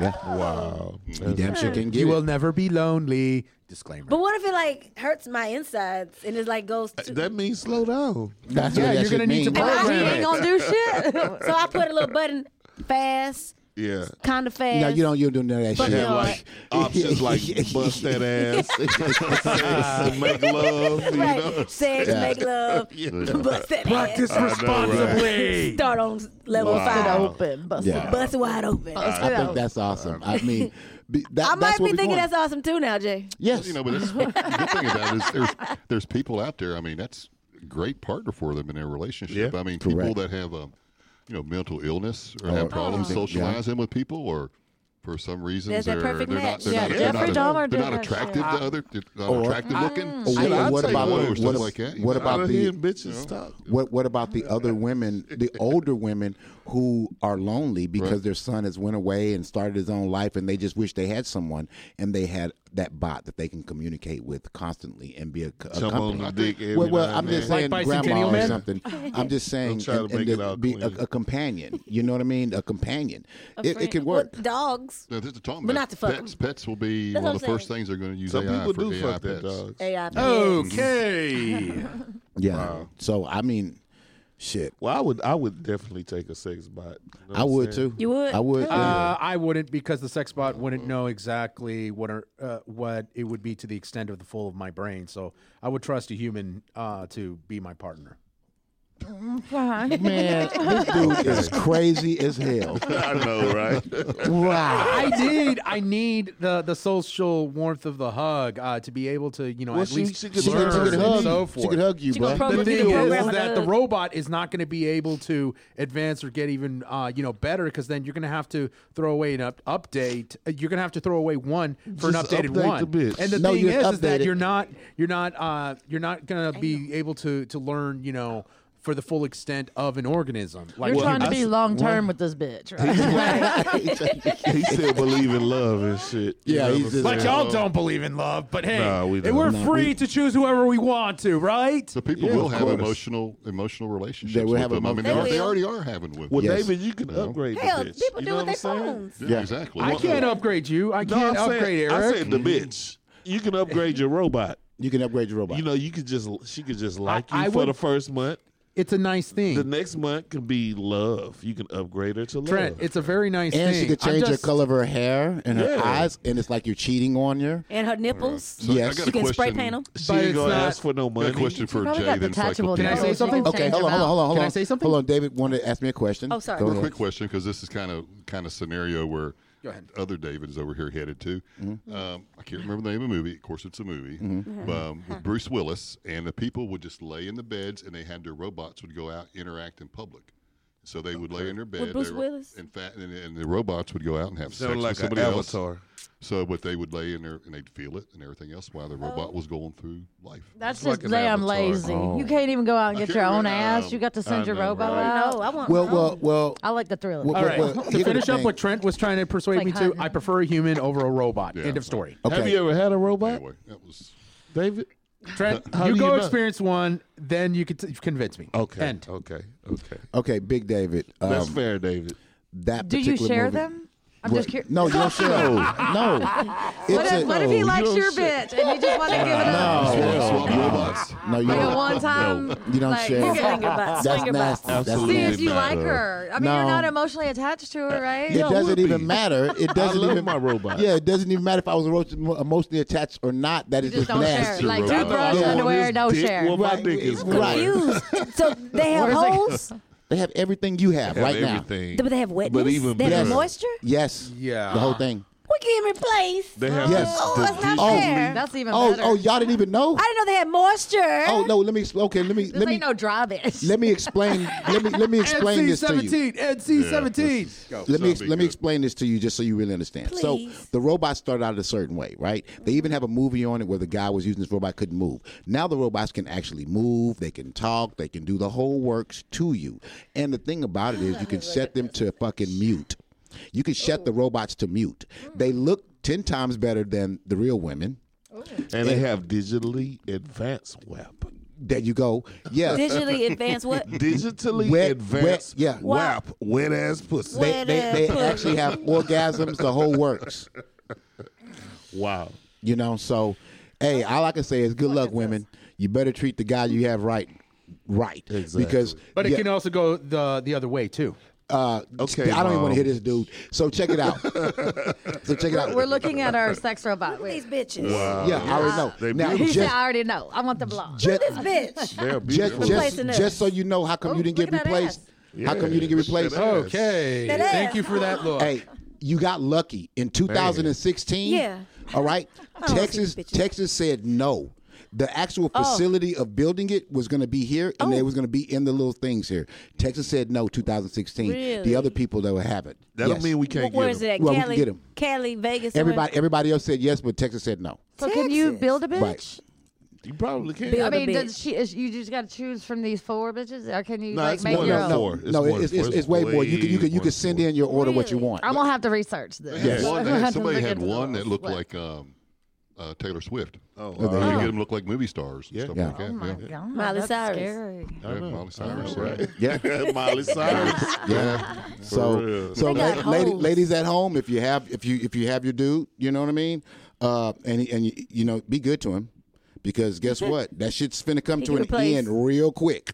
Yeah, Wow. you damn sure can get You it. will never be lonely. Disclaimer. But what if it like hurts my insides and it like goes? Uh, to, That means slow down. That's Yeah, what that you're gonna shit need to mean. program And I it. ain't gonna do shit. so I put a little button fast, Yeah. kind of fast. No, you don't. You don't do none of that But shit. no, Yeah, like options like bust that ass, sex, make love. You Right. know. Sex, Yeah. make love, bust that ass. Practice ass. responsibly. Start on level Wow. five. open. Bust Yeah. it Bust wide open. I think that's awesome. I mean, be, that, I might what be thinking want. that's awesome too now, Jay. Yes. You know, but it's, the good thing about it is there's there's people out there. I mean, that's a great partner for them in their relationship. Yeah. I mean, people that have um, you know, mental illness or Or- have problems Oh. socializing with people, or for some reason There's that they're they're not they're Yeah, not, they're not, Dahmer they're not attractive shit. to other they're not Or- attractive looking. Oh, or what, I'll what about one the, what, like that. what about the heard bitches talk. what what about the other women, the older women who are lonely because Right. their son has went away and started his own life and they just wish they had someone and they had that bot that they can communicate with constantly and be a, a Jump on company. dick every Well, well I'm and just then. Like saying, grandma or Man? something. I'm just saying, try to and, make and it be a, a companion. You know what I mean? A companion. It, it can Well, work. dogs. No, this is talking But about not to fuck pets. 'em. Pets will be That's one of the I'm first things they're going to use Some AI people for do AI fuck their pets. dogs. AI. Okay. Mm-hmm. Yeah. So I mean, shit. Well, I would, I would definitely take a sex bot. You know I would saying? too. You would? I would. Uh, I wouldn't because the sex bot wouldn't know exactly what are, uh, what it would be to the extent of the full of my brain. So I would trust a human uh, to be my partner. Man, this dude is crazy as hell. I know, right? Wow. I need I need the the social warmth of the hug uh, to be able to you know Well, at she- least she could She learn could, she could and hug. so you. forth. She could hug you, She gonna bro. program- the thing is, program is that the another- robot is not going to be able to advance or get even uh, you know better because then you're going to have to throw away an up- update. Uh, You're going to have to throw away one for Just an updated update one. the bitch. And the No, thing you is, just is that it. you're not you're not uh, you're not going to be able to to learn you know for the full extent of an organism. Like You're trying to be long term with this bitch, right? he still believe in love and shit. You Yeah, know he's just- But y'all don't believe in love. But hey, No, we and we're No, free we- to choose whoever we want to, right? So people Yeah, will have course. emotional emotional relationships They will with have them. I mean, emo- they, They are, they already are having with Well, them. David, you can know? upgrade Hell, the bitch. people you do know with their what I'm saying? phones. Yeah, Yeah. exactly. I can't upgrade you. I can't I upgrade said, Eric. I said the bitch. You can upgrade your robot. You can upgrade your robot. You know, you could just she could just like you I for would- the first month, It's a nice thing. The next month can be love. You can upgrade her to love. Trent, it's a very nice thing. And thing. she could I'm change her just- color of her hair and her Yeah. eyes, and it's like you're cheating on her. And her nipples. So Yes. I got You can spray question. paint them. she but ain't it's gonna not- ask for no money. a question for probably got the detachable Can I say something? Okay, Change hold on, hold on, hold on, hold Can on. I say something? Hold on, David wanted to ask me a question. Oh, sorry. Go Real ahead. quick question because this is kind of kind of scenario where Go ahead. other David is over here headed to. Mm-hmm. Um, I can't remember the name of the movie. Of course, it's a movie um, with Bruce Willis, and the people would just lay in the beds, and they had their robots would go out interact in public. So they would lay in their bed. With Bruce were- Willis? In fact, and, and the robots would go out and have sex like with an somebody else. avatar. So, but they would lay in there and they'd feel it and everything else while the robot Oh. was going through life. That's It's just an damn avatar. lazy. Oh. You can't even go out and I get your own remember, ass. um, You got to send I your know, robot right? out. No, I want. Well, well, well. I like the thrill. of well, it. All well, well, to finish up what Trent was trying to persuade It's me like to. I prefer a human over a robot. Yeah, End of story. Okay. Have you ever had a robot, Anyway, that was David? Trent, How you do go you know? experience one, then you can t- convince me. Okay. End. Okay. Okay. Okay, Big David. Um, That's fair, David. That Do you particular share movie- them? I'm just curious. No, you don't share. them. no. What It's if, what if he likes you your don't bitch and you just want to give it up? No, swap robots. no, you Like a don't. one time. You don't like, share. you Swinger can- box. That's Swinger box. nasty. That's Absolutely See if nasty. you not. like her. I mean, you're not emotionally attached to her, right? It Yeah, doesn't would even be. matter. It doesn't love even my robot. Yeah, it doesn't even matter if I was emo- emotionally attached or not. That is just just, don't share. nasty. Like robot. I know I toothbrush, want underwear, no share. where my Right, dick is. right. Confused. so they have Where's it- holes, They have everything you have, Have right now. everything. but they have wetness. But even they have better. moisture. Yes. Yeah. The whole thing. We can replace. They have Yes. this- Oh, the that's not digitally- fair. Oh, that's even Oh, better. oh, y'all didn't even know. I didn't know they had moisture. Oh no, let me ex- okay. Let me This let me ain't no dry bitch. let me explain. let me let me explain this to you. NC-17. NC-17. Go. Let me Sound let me explain this to you just so you really understand. So Please. the robot started out a certain way, right? They even have a movie on it where the guy was using this robot couldn't move. Now the robots can actually move, they can talk, they can do the whole works to you. And the thing about it is you can set them to fucking mute. You can shut the robots to mute. Hmm. They look 10 times better than the real women. and they have digitally advanced WAP. There you go. Yeah. Digitally advanced what? Digitally Wet- advanced wet- yeah. WAP. Wet ass pussy. They, Wet they, they ass actually have orgasms, the whole works. Wow. You know, so hey, all I can say is good luck, women. You better treat the guy you have right, right. Exactly. Because But it yeah, can also go the the other way too. Uh, Okay, I don't even want to Mom. hear this dude. So check it out. so check it out. We're looking at our sex robot. These Wait. bitches. yeah, I already know. They now, beautiful. He said, I already know. I want the blonde. just, This bitch. They're just, beautiful. just, Replacing just so you know, how come Oh, you didn't get look at that replaced? ass. How come you didn't get Yeah, look at replaced? Okay. Thank you for that look. Hey, you got lucky in 2016. Yeah. All right. I don't wanna see Texas. Texas said no. The actual Oh. facility of building it was going to be here, and Oh. it was going to be in the little things here. Texas said no. 2016. The other people that would have it. That yes. don't mean we can't Where get is them. it at? Well, we can Cali, get 'em. Cali, Vegas. somewhere? Everybody, everybody else said yes, but Texas said no. So can you build a bitch? Right. You probably can. Build I a mean, bitch. does she? Is, you just got to choose from these four bitches, or can you No, like it's make more your than own? four. It's no, more it's, it's, it's way more. You can you can you can send in your order what you want. I'm gonna have to research this. Yes. One, I'm they gonna had, have to somebody had one that looked What? like um, uh, Taylor Swift. Oh, there wow. you You go. get them look like movie stars and Yeah. stuff Yeah. like that. Oh my yeah. god, Miley that's Cyrus. scary. Yeah. Miley Cyrus, right. right? Yeah. Miley Cyrus. Yeah. So, so They la- lady, ladies at home, if you have if you if you have your dude, you know what I mean, uh, and and you, you know, be good to him, because guess what, that shit's finna come He to an replace- end real quick,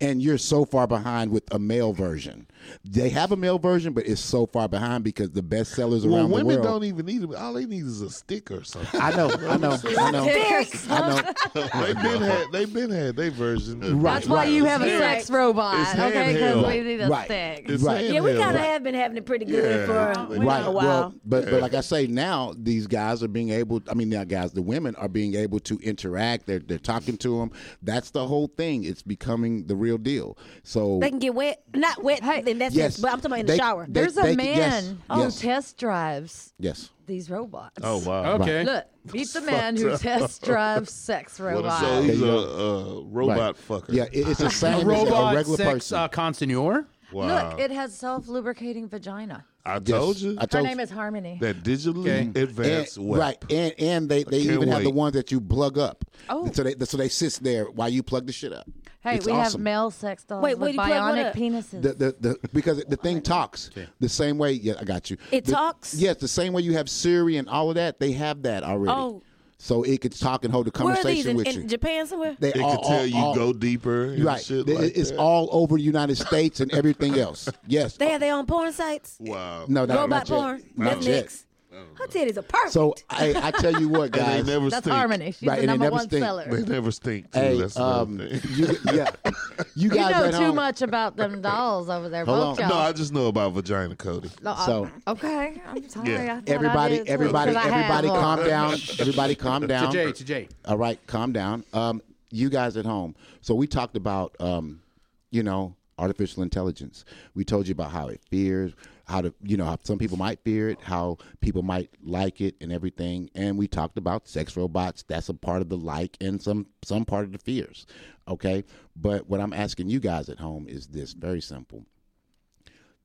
and you're so far behind with a male version. They have a male version, but it's so far behind because the best sellers Well, around the women world. don't even need it. All they need is a stick or something. I know, I know, I know, I know. they been had. they've been had their version. Right, That's why right. you have a sex like- robot, okay? Because we need a Right. stick. It's Right. Yeah, we handheld. kind of have been having it pretty good Yeah. for a, right. a while. Well, but but like I say, now these guys are being able. I mean, now guys. The women are being able to interact. They're they're talking to them. That's the whole thing. It's becoming the real deal. So they can get wet, not wet Hey, in that yes, sense, but I'm talking about in the they- shower. they- There's a they- man yes, who yes. test drives yes. these robots. Oh wow. Okay. Look, meet the man who test drives sex robots. So he's a, a robot Right. fucker. Yeah, it- it's the A same as a robot regular sex person. uh, consignor. Wow. Look, it has self-lubricating vagina. I Yes. told you I Her told name is Harmony. that digitally Okay. advanced and, weapon. right, and and they, they can't even have the wait. ones that you plug up. Oh. so they so they sit there while you plug the shit up. Hey, It's we awesome. have male sex dolls Wait, where with do you plug what bionic up? penises. The, the, the, because the thing talks the same way. Yeah, I got you. It The- talks? Yes, the same way you have Siri and all of that. They have that already. Oh. So it could talk and hold a Where are these conversation in, with in you. Japan somewhere? They It all- could tell all- you all- go deeper and right. shit It- like it's that. all over the United States and everything else. Yes. They have their own porn sites. wow. No, not, Robot not yet. porn. Not yet. Netflix. Her titties are perfect. So I, I tell you what, And they guys. never That's stink. Harmony. She's Right, the they number never one stink. seller. They never stink too. Hey, That's um, you, yeah, you You guys know too home. much about them dolls over there, Hold both on. y'all. No, I just know about vagina Cody. No, I- So- okay, I'm sorry. Yeah. I thought I Everybody, did too, everybody, 'cause I have everybody, calm down. Everybody, calm down. To Jay, to Jay. All right, calm down. Um, you guys at home. So we talked about, um, you know, artificial intelligence. We told you about how it fears, how to, you know, how some people might fear it, how people might like it, and everything. And we talked about sex robots. That's a part of the like and some some part of the fears. Okay, but what I'm asking you guys at home is this: very simple.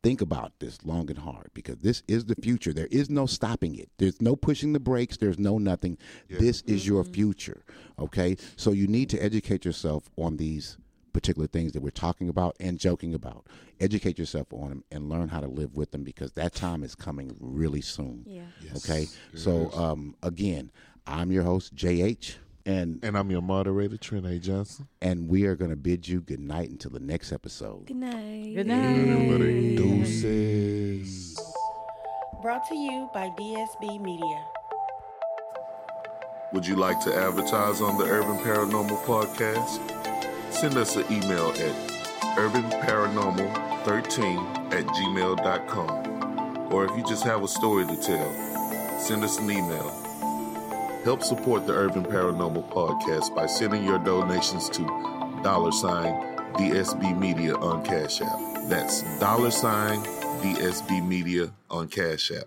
Think about this long and hard because this is the future. There is no stopping it. There's no pushing the brakes. There's no nothing. This is your mm-hmm. future. Okay. So you need to educate yourself on these particular things that we're talking about and joking about. Educate yourself on them and learn how to live with them because that time is coming really soon. Yeah. Okay. So, um, again, I'm your host, JH, and, And I'm your moderator, Trent A. Johnson. and we are going to bid you good night until the next episode. Good night. Good night. Deuces. Brought to you by DSB Media. Would you like to advertise on the Urban Paranormal Podcast? Send us an email at urbanparanormal13 at gmail.com. Or if you just have a story to tell, send us an email. Help support the Urban Paranormal Podcast by sending your donations to dollar sign DSB Media on Cash App. That's dollar sign DSB Media on Cash App.